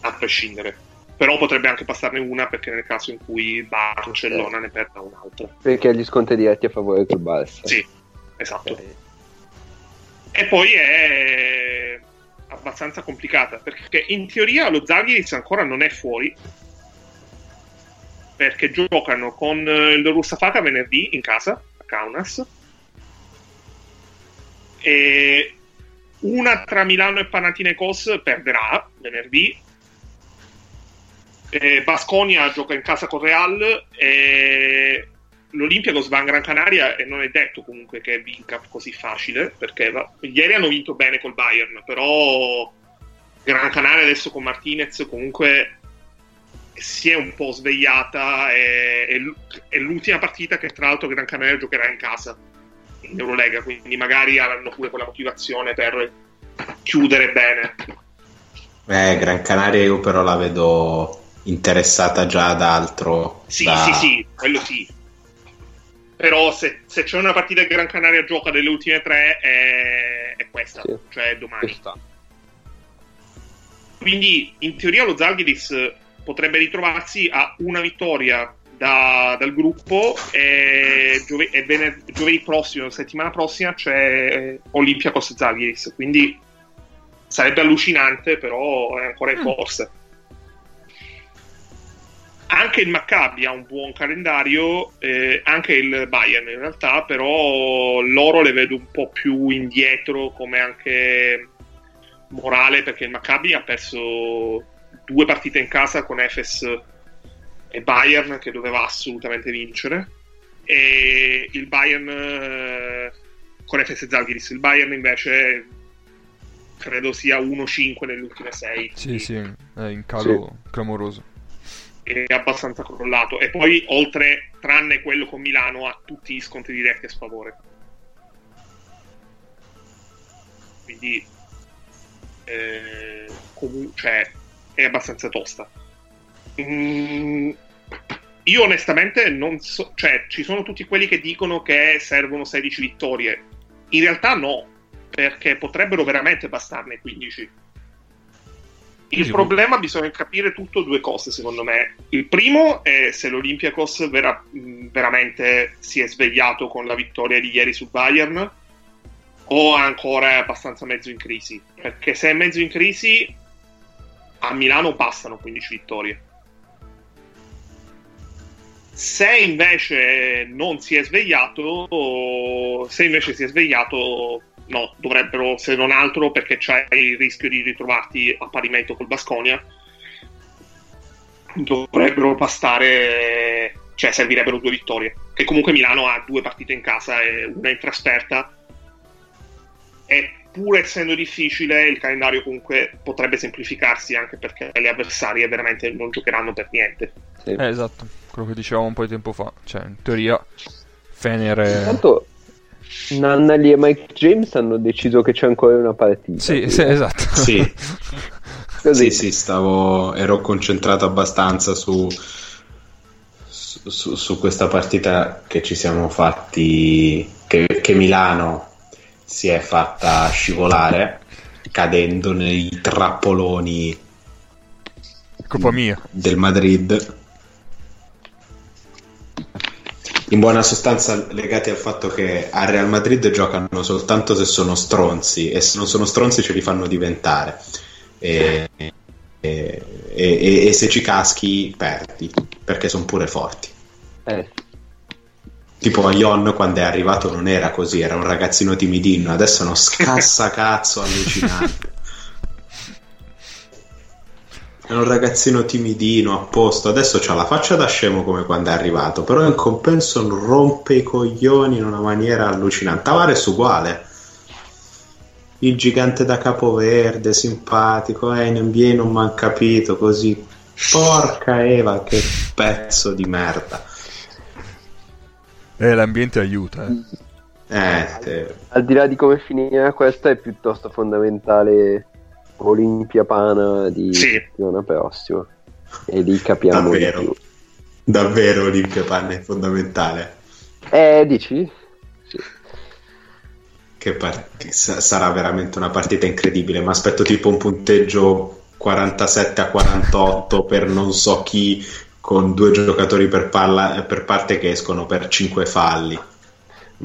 S4: A prescindere. Però potrebbe anche passarne una perché nel caso in cui Barcellona ne perda un'altra.
S2: Perché gli sconti diretti a favore del Barça.
S4: Sì, esatto.
S2: Ok.
S4: E poi è abbastanza complicata perché in teoria lo Zaghiris ancora non è fuori perché giocano con eh, il Russafaka venerdì in casa a Kaunas e una tra Milano e Panathinaikos perderà venerdì e Basconia gioca in casa con Real e l'Olympiacos va in Gran Canaria e non è detto comunque che vinca così facile perché va- ieri hanno vinto bene col Bayern però Gran Canaria adesso con Martinez comunque si è un po' svegliata e, è l'ultima partita che tra l'altro Gran Canaria giocherà in casa in Eurolega quindi magari hanno pure quella motivazione per chiudere bene.
S3: Eh, Gran Canaria io però la vedo interessata già ad altro.
S4: Sì,
S3: da-
S4: sì, sì, quello sì. Però se, se c'è una partita che Gran Canaria gioca delle ultime tre è, è questa,
S2: Sì.
S4: cioè domani.
S2: Ci sta.
S4: Quindi in teoria lo Zalgiris potrebbe ritrovarsi a una vittoria da- dal gruppo e, giove- e vener- giovedì prossimo, settimana prossima c'è Olympiacos Zalgiris, quindi sarebbe allucinante, però è ancora in
S1: Mm.
S4: Anche il Maccabi ha un buon calendario, eh, anche il Bayern in realtà, però loro le vedo un po' più indietro come anche morale perché il Maccabi ha perso due partite in casa con Efes e Bayern che doveva assolutamente vincere e il Bayern eh, con Efes e Zalgiris. Il Bayern invece credo sia 1-5 nelle ultime 6
S1: Sì, sì, è in calo clamoroso.
S4: È abbastanza crollato. E poi oltre tranne quello con Milano ha tutti gli scontri diretti a sfavore. Quindi eh, comu- cioè, è abbastanza tosta. Mm, io onestamente non so cioè ci sono tutti quelli che dicono che servono 16 vittorie. In realtà no perché potrebbero veramente bastarne 15 il problema bisogna capire tutto due cose, secondo me. Il primo è se l'Olympiakos vera- veramente si è svegliato con la vittoria di ieri sul Bayern o ancora è abbastanza mezzo in crisi. Perché se è mezzo in crisi, a Milano bastano 15 vittorie. Se invece non si è svegliato, se invece si è svegliato, no, dovrebbero, se non altro, perché c'è il rischio di ritrovarti a parimento col Basconia, dovrebbero bastare, cioè servirebbero due vittorie. Che comunque Milano ha due partite in casa e una in trasferta. E pur essendo difficile, il calendario comunque potrebbe semplificarsi anche perché le avversarie veramente non giocheranno per niente.
S2: Sì.
S1: Eh, esatto, quello che dicevamo un po' di tempo fa. Cioè, in teoria, Fener è...
S2: Intanto Nannali e Mike James hanno deciso che c'è ancora una partita.
S1: Sì, sì, esatto.
S3: Sì.
S2: Così.
S3: Sì, sì, stavo, ero concentrato abbastanza su, su, su- su questa partita che ci siamo fatti, che, che Milano si è fatta scivolare cadendo nei trappoloni
S1: Colpa mia.
S3: del Madrid. In buona sostanza legati al fatto che al Real Madrid giocano soltanto se sono stronzi e se non sono stronzi ce li fanno diventare. E, e- e- e se ci caschi perdi perché sono pure forti.
S2: Eh,
S3: Tipo Ion quando è arrivato non era così, era un ragazzino timidino, adesso è uno scassacazzo allucinante. È un ragazzino timidino, a posto, adesso c'ha la faccia da scemo come quando è arrivato, però in compenso rompe i coglioni in una maniera allucinante. Tavares uguale. Il gigante da capoverde, simpatico, eh, in NBA non mi ha capito, così. Porca Eva, che pezzo di merda.
S1: Eh, l'ambiente aiuta. Eh.
S3: Eh, eh,
S2: al di là di come finirà questa è piuttosto fondamentale Olimpia Pana di
S4: Sì.
S2: settimana prossima e lì capiamo di
S3: Davvero.
S2: più.
S3: Davvero Olimpia Panna è fondamentale.
S2: Eh, dici? Sì.
S3: Che par- che sa- sarà veramente una partita incredibile. Mi aspetto tipo un punteggio 47 a 48 per non so chi, con due giocatori per, palla- per parte che escono per 5 falli.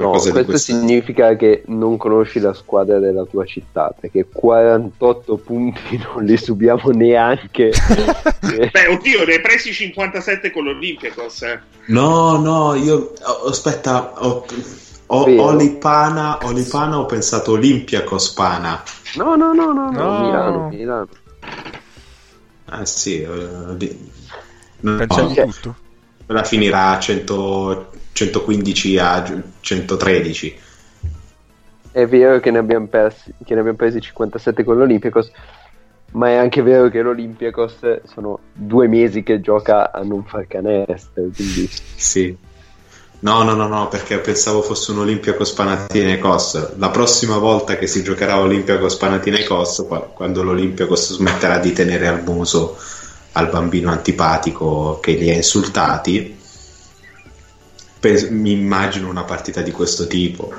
S2: No, questo
S3: questo-
S2: significa che non conosci la squadra della tua città, perché 48 punti non li subiamo neanche. Eh,
S4: Beh, oddio, ne hai presi 57 con l'Olympiacos. Eh.
S3: No, no, io oh, aspetta, ho, ho,
S2: Vero.
S3: Olipana, Olipana ho pensato Olympiacos Pana.
S2: no, no, no, no, no,
S1: No.
S2: Milano, Milano.
S3: Ah sì, eh, no,
S1: Cancelli
S2: Cioè-
S1: tutto.
S3: la finirà a 100 115 a 113.
S2: È vero che ne abbiamo persi, che ne abbiamo presi 57 con l'Olympiacos, ma è anche vero che l'Olympiacos sono due mesi che gioca a non far canestro, quindi
S3: Sì. No, no, no, no, perché pensavo fosse un Olympiacos Panathinaikos. La prossima volta che si giocherà Olympiacos Panathinaikos, qua- quando l'Olympiacos smetterà di tenere al muso al bambino antipatico che li ha insultati, pes- mi immagino una partita di questo tipo.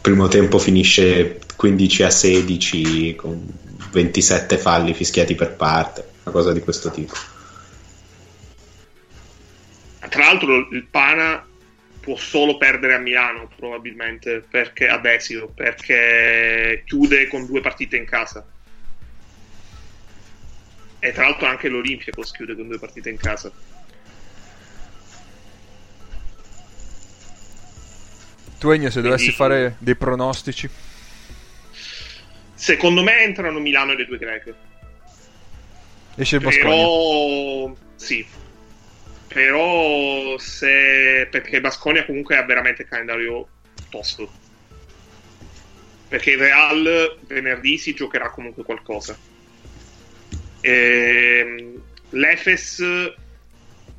S3: Primo tempo finisce 15 a 16 con 27 falli fischiati per parte, una cosa di questo tipo.
S4: Tra l'altro, il Pana può solo perdere a Milano, probabilmente, perché ad esito, perché chiude con due partite in casa. E tra l'altro anche l'Olympiacos chiude con due partite in casa.
S1: Tu Ennio, se dovessi
S4: Quindi-
S1: fare dei pronostici,
S4: Secondo me entrano Milano e le due greche.
S1: esce il Basconia.
S4: Però sì. Però se perché Basconia comunque ha veramente il calendario tosto. Perché il Real venerdì si giocherà comunque qualcosa. Ehm, L'Efes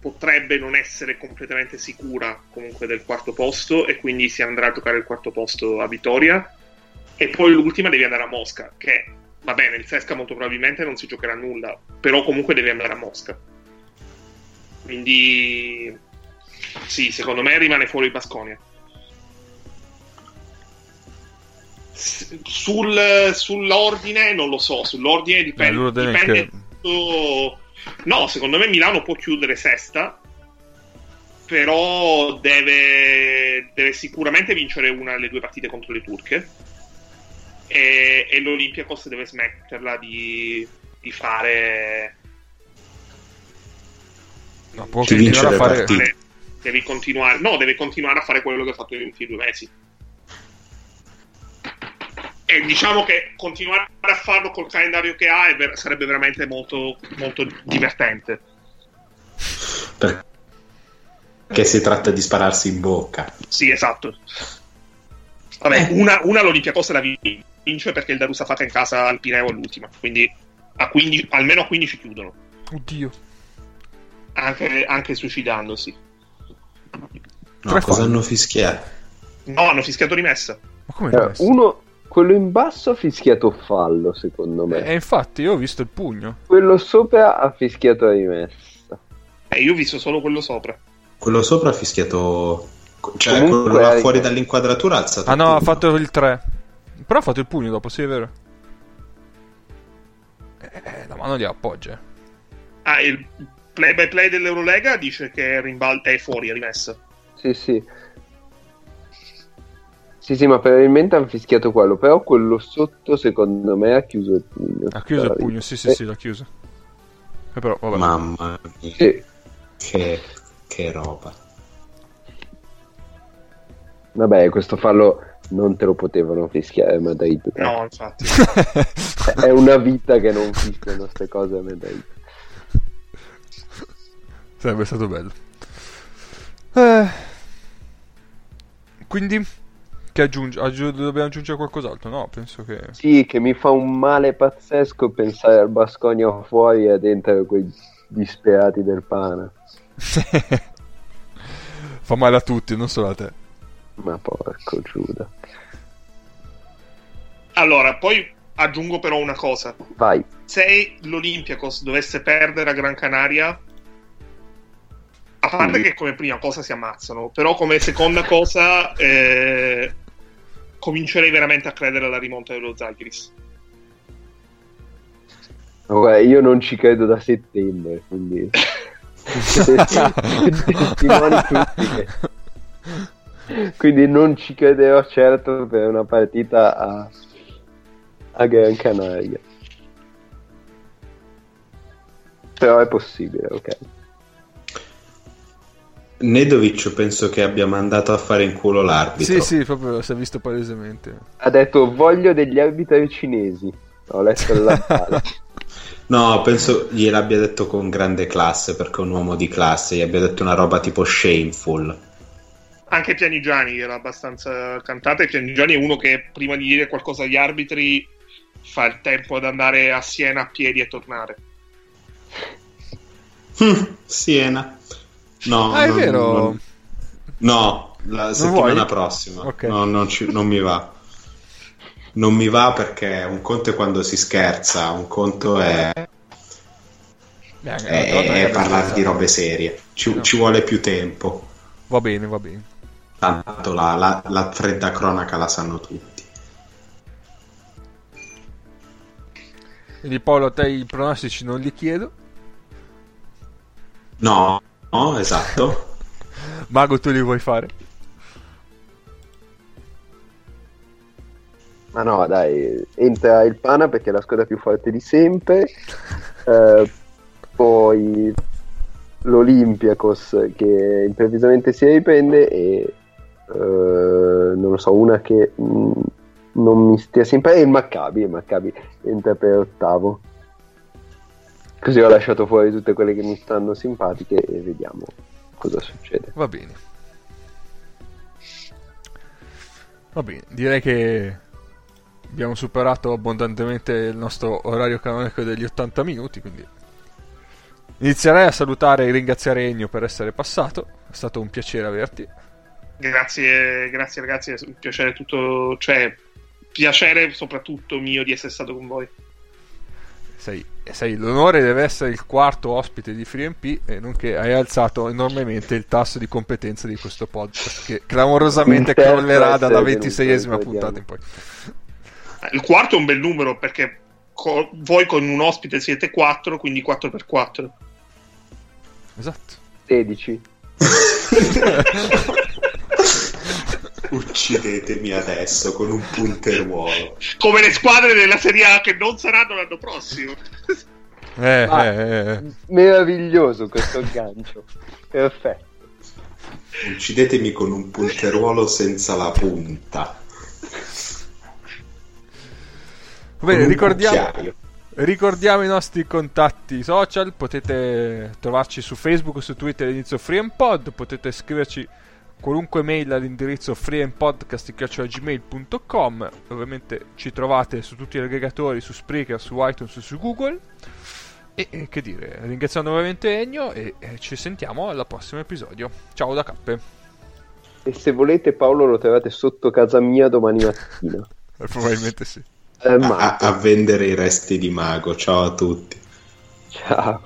S4: potrebbe non essere completamente sicura comunque del quarto posto e quindi si andrà a giocare il quarto posto a Vitoria. E poi l'ultima devi andare a Mosca che va bene il Sesca molto probabilmente non si giocherà nulla però comunque devi andare a Mosca. Quindi sì secondo me rimane fuori Basconia. Sul, sull'ordine non lo so sull'ordine dipende, dipende
S1: che-
S4: tutto- no secondo me Milano può chiudere sesta però deve, deve sicuramente vincere una delle due partite contro le turche e, e l'Olympiacos deve smetterla di, di fare
S1: No, può continuare a fare...
S3: partite?
S4: fare- devi continuare no deve continuare a fare quello che ha fatto negli ultimi due mesi e diciamo che continuare a farlo col calendario che ha ver- sarebbe veramente molto, molto divertente
S3: Perché si tratta di spararsi in bocca.
S4: Sì, esatto. Vabbè, una, una l'Olympiacos la vince perché il Darusafaka in casa al Pireo è l'ultima, quindi a 15 almeno a 15 chiudono,
S1: Oddio.
S4: anche, anche suicidandosi.
S3: No, cosa hanno fischiato?
S4: No, hanno fischiato rimessa.
S1: Ma come
S2: Eh, uno, quello in basso ha fischiato fallo, secondo me.
S1: E infatti io ho visto il pugno.
S2: Quello sopra ha fischiato rimessa.
S4: Eh, io ho visto solo quello sopra.
S3: Quello sopra ha fischiato. Cioè,
S2: Comunque
S3: quello là fuori dall'inquadratura ha alzato.
S1: Ah no, ha fatto il 3. Però ha fatto il pugno dopo, sì, è vero. Eh, la mano gli appoggia.
S4: Ah, il play by play dell'Eurolega dice che Rimbal- è fuori, è rimessa.
S2: Sì, sì. Sì, sì, ma probabilmente hanno fischiato quello, però quello sotto secondo me ha chiuso il pugno.
S1: Ha chiuso il pugno, sì, sì,
S2: Eh,
S1: sì, l'ha chiuso. E però, vabbè.
S3: Mamma mia,
S2: sì.
S3: che, che roba.
S2: Vabbè, questo fallo non te lo potevano fischiare Madrid.
S4: No, infatti.
S2: È una vita che non fischiano queste cose a Madrid.
S1: Sarebbe stato bello. Eh, quindi, che aggiunge? aggiu- dobbiamo aggiungere qualcos'altro? No, penso che...
S2: Sì, che mi fa un male pazzesco pensare al Basconia fuori e dentro quei disperati del Pana.
S1: Fa male a tutti, non solo a te.
S2: Ma porco Giuda.
S4: Allora, poi aggiungo però una cosa.
S2: Vai.
S4: Se l'Olympiacos dovesse perdere a Gran Canaria, a parte
S2: Sì.
S4: che come prima cosa si ammazzano, però come seconda cosa eh, comincerei veramente a credere alla rimonta dello Zalgiris.
S2: Guarda, io non ci credo da settembre, quindi... Testimoni tutti che- Quindi non ci crederò certo per una partita a, a Gran Canaria. Però è possibile, ok.
S3: Nedovic penso che abbia mandato a fare in culo l'arbitro.
S1: Sì, sì, proprio si è visto palesemente.
S2: Ha detto voglio degli arbitri cinesi. Ho letto lattale.
S3: No, penso gliel'abbia detto con grande classe perché è un uomo di classe, gli abbia detto una roba tipo shameful.
S4: Anche Pianigiani era abbastanza cantata e Pianigiani è uno che prima di dire qualcosa agli arbitri fa il tempo ad andare a Siena a piedi e tornare.
S3: Hm, Siena. No,
S1: Ah, è
S3: non-
S1: vero.
S3: non- no, la settimana prossima.
S1: Ok.
S3: No, non, ci- non mi va. Non mi va perché un conto è quando si scherza, un conto è, è parlare di robe serie. Ci,
S1: No.
S3: ci vuole più tempo.
S1: Va bene, va bene.
S3: Tanto la, la- la fredda cronaca la sanno tutti.
S1: Quindi Paolo, a te i pronostici non li chiedo.
S3: No, no, esatto.
S1: Mago, tu li vuoi fare?
S2: Ma no, dai, entra il Pana perché è la squadra più forte di sempre. Eh, poi l'Olympiakos che improvvisamente si riprende e eh, non lo so, una che mh, non mi stia sempre è il Maccabi, il Maccabi entra per ottavo. Così ho lasciato fuori tutte quelle che mi stanno simpatiche e vediamo cosa succede.
S1: Va bene. Va bene, direi che abbiamo superato abbondantemente il nostro orario canonico degli 80 minuti, quindi inizierei a salutare e ringraziare Ennio per essere passato, è stato un piacere averti.
S4: Grazie, grazie ragazzi, è un piacere tutto, cioè piacere soprattutto mio di essere stato con voi.
S1: Sei, sei- l'onore deve essere il quarto ospite di FreeMP e nonché hai alzato enormemente il tasso di competenza di questo podcast che clamorosamente crollerà dalla
S2: essere
S1: ventiseiesima
S2: venuto,
S1: puntata in poi.
S4: Il quarto è un bel numero perché co- voi con un ospite siete 4, quindi 4x4.
S1: Esatto.
S2: 16.
S3: Uccidetemi adesso con un punteruolo.
S4: Come le squadre della Serie A che non saranno l'anno prossimo.
S1: Eh,
S2: Ah.
S1: eh, eh.
S2: Meraviglioso questo aggancio. Perfetto.
S3: Uccidetemi con un punteruolo senza la punta.
S1: Va bene, ricordiamo,
S3: cucchiaio.
S1: ricordiamo i nostri contatti social, potete trovarci su Facebook su Twitter all'inizio FreeMPod, potete scriverci qualunque mail all'indirizzo freempodcast.gmail.com ovviamente ci trovate su tutti gli aggregatori, su Spreaker, su iTunes e su Google e, e che dire, ringraziamo nuovamente Ennio e, e ci sentiamo al prossimo episodio ciao da Cappe
S2: E se volete Paolo lo trovate sotto casa mia domani mattina.
S1: probabilmente sì
S2: Eh,
S3: a- a vendere i resti di mago. Ciao a tutti.
S2: Ciao.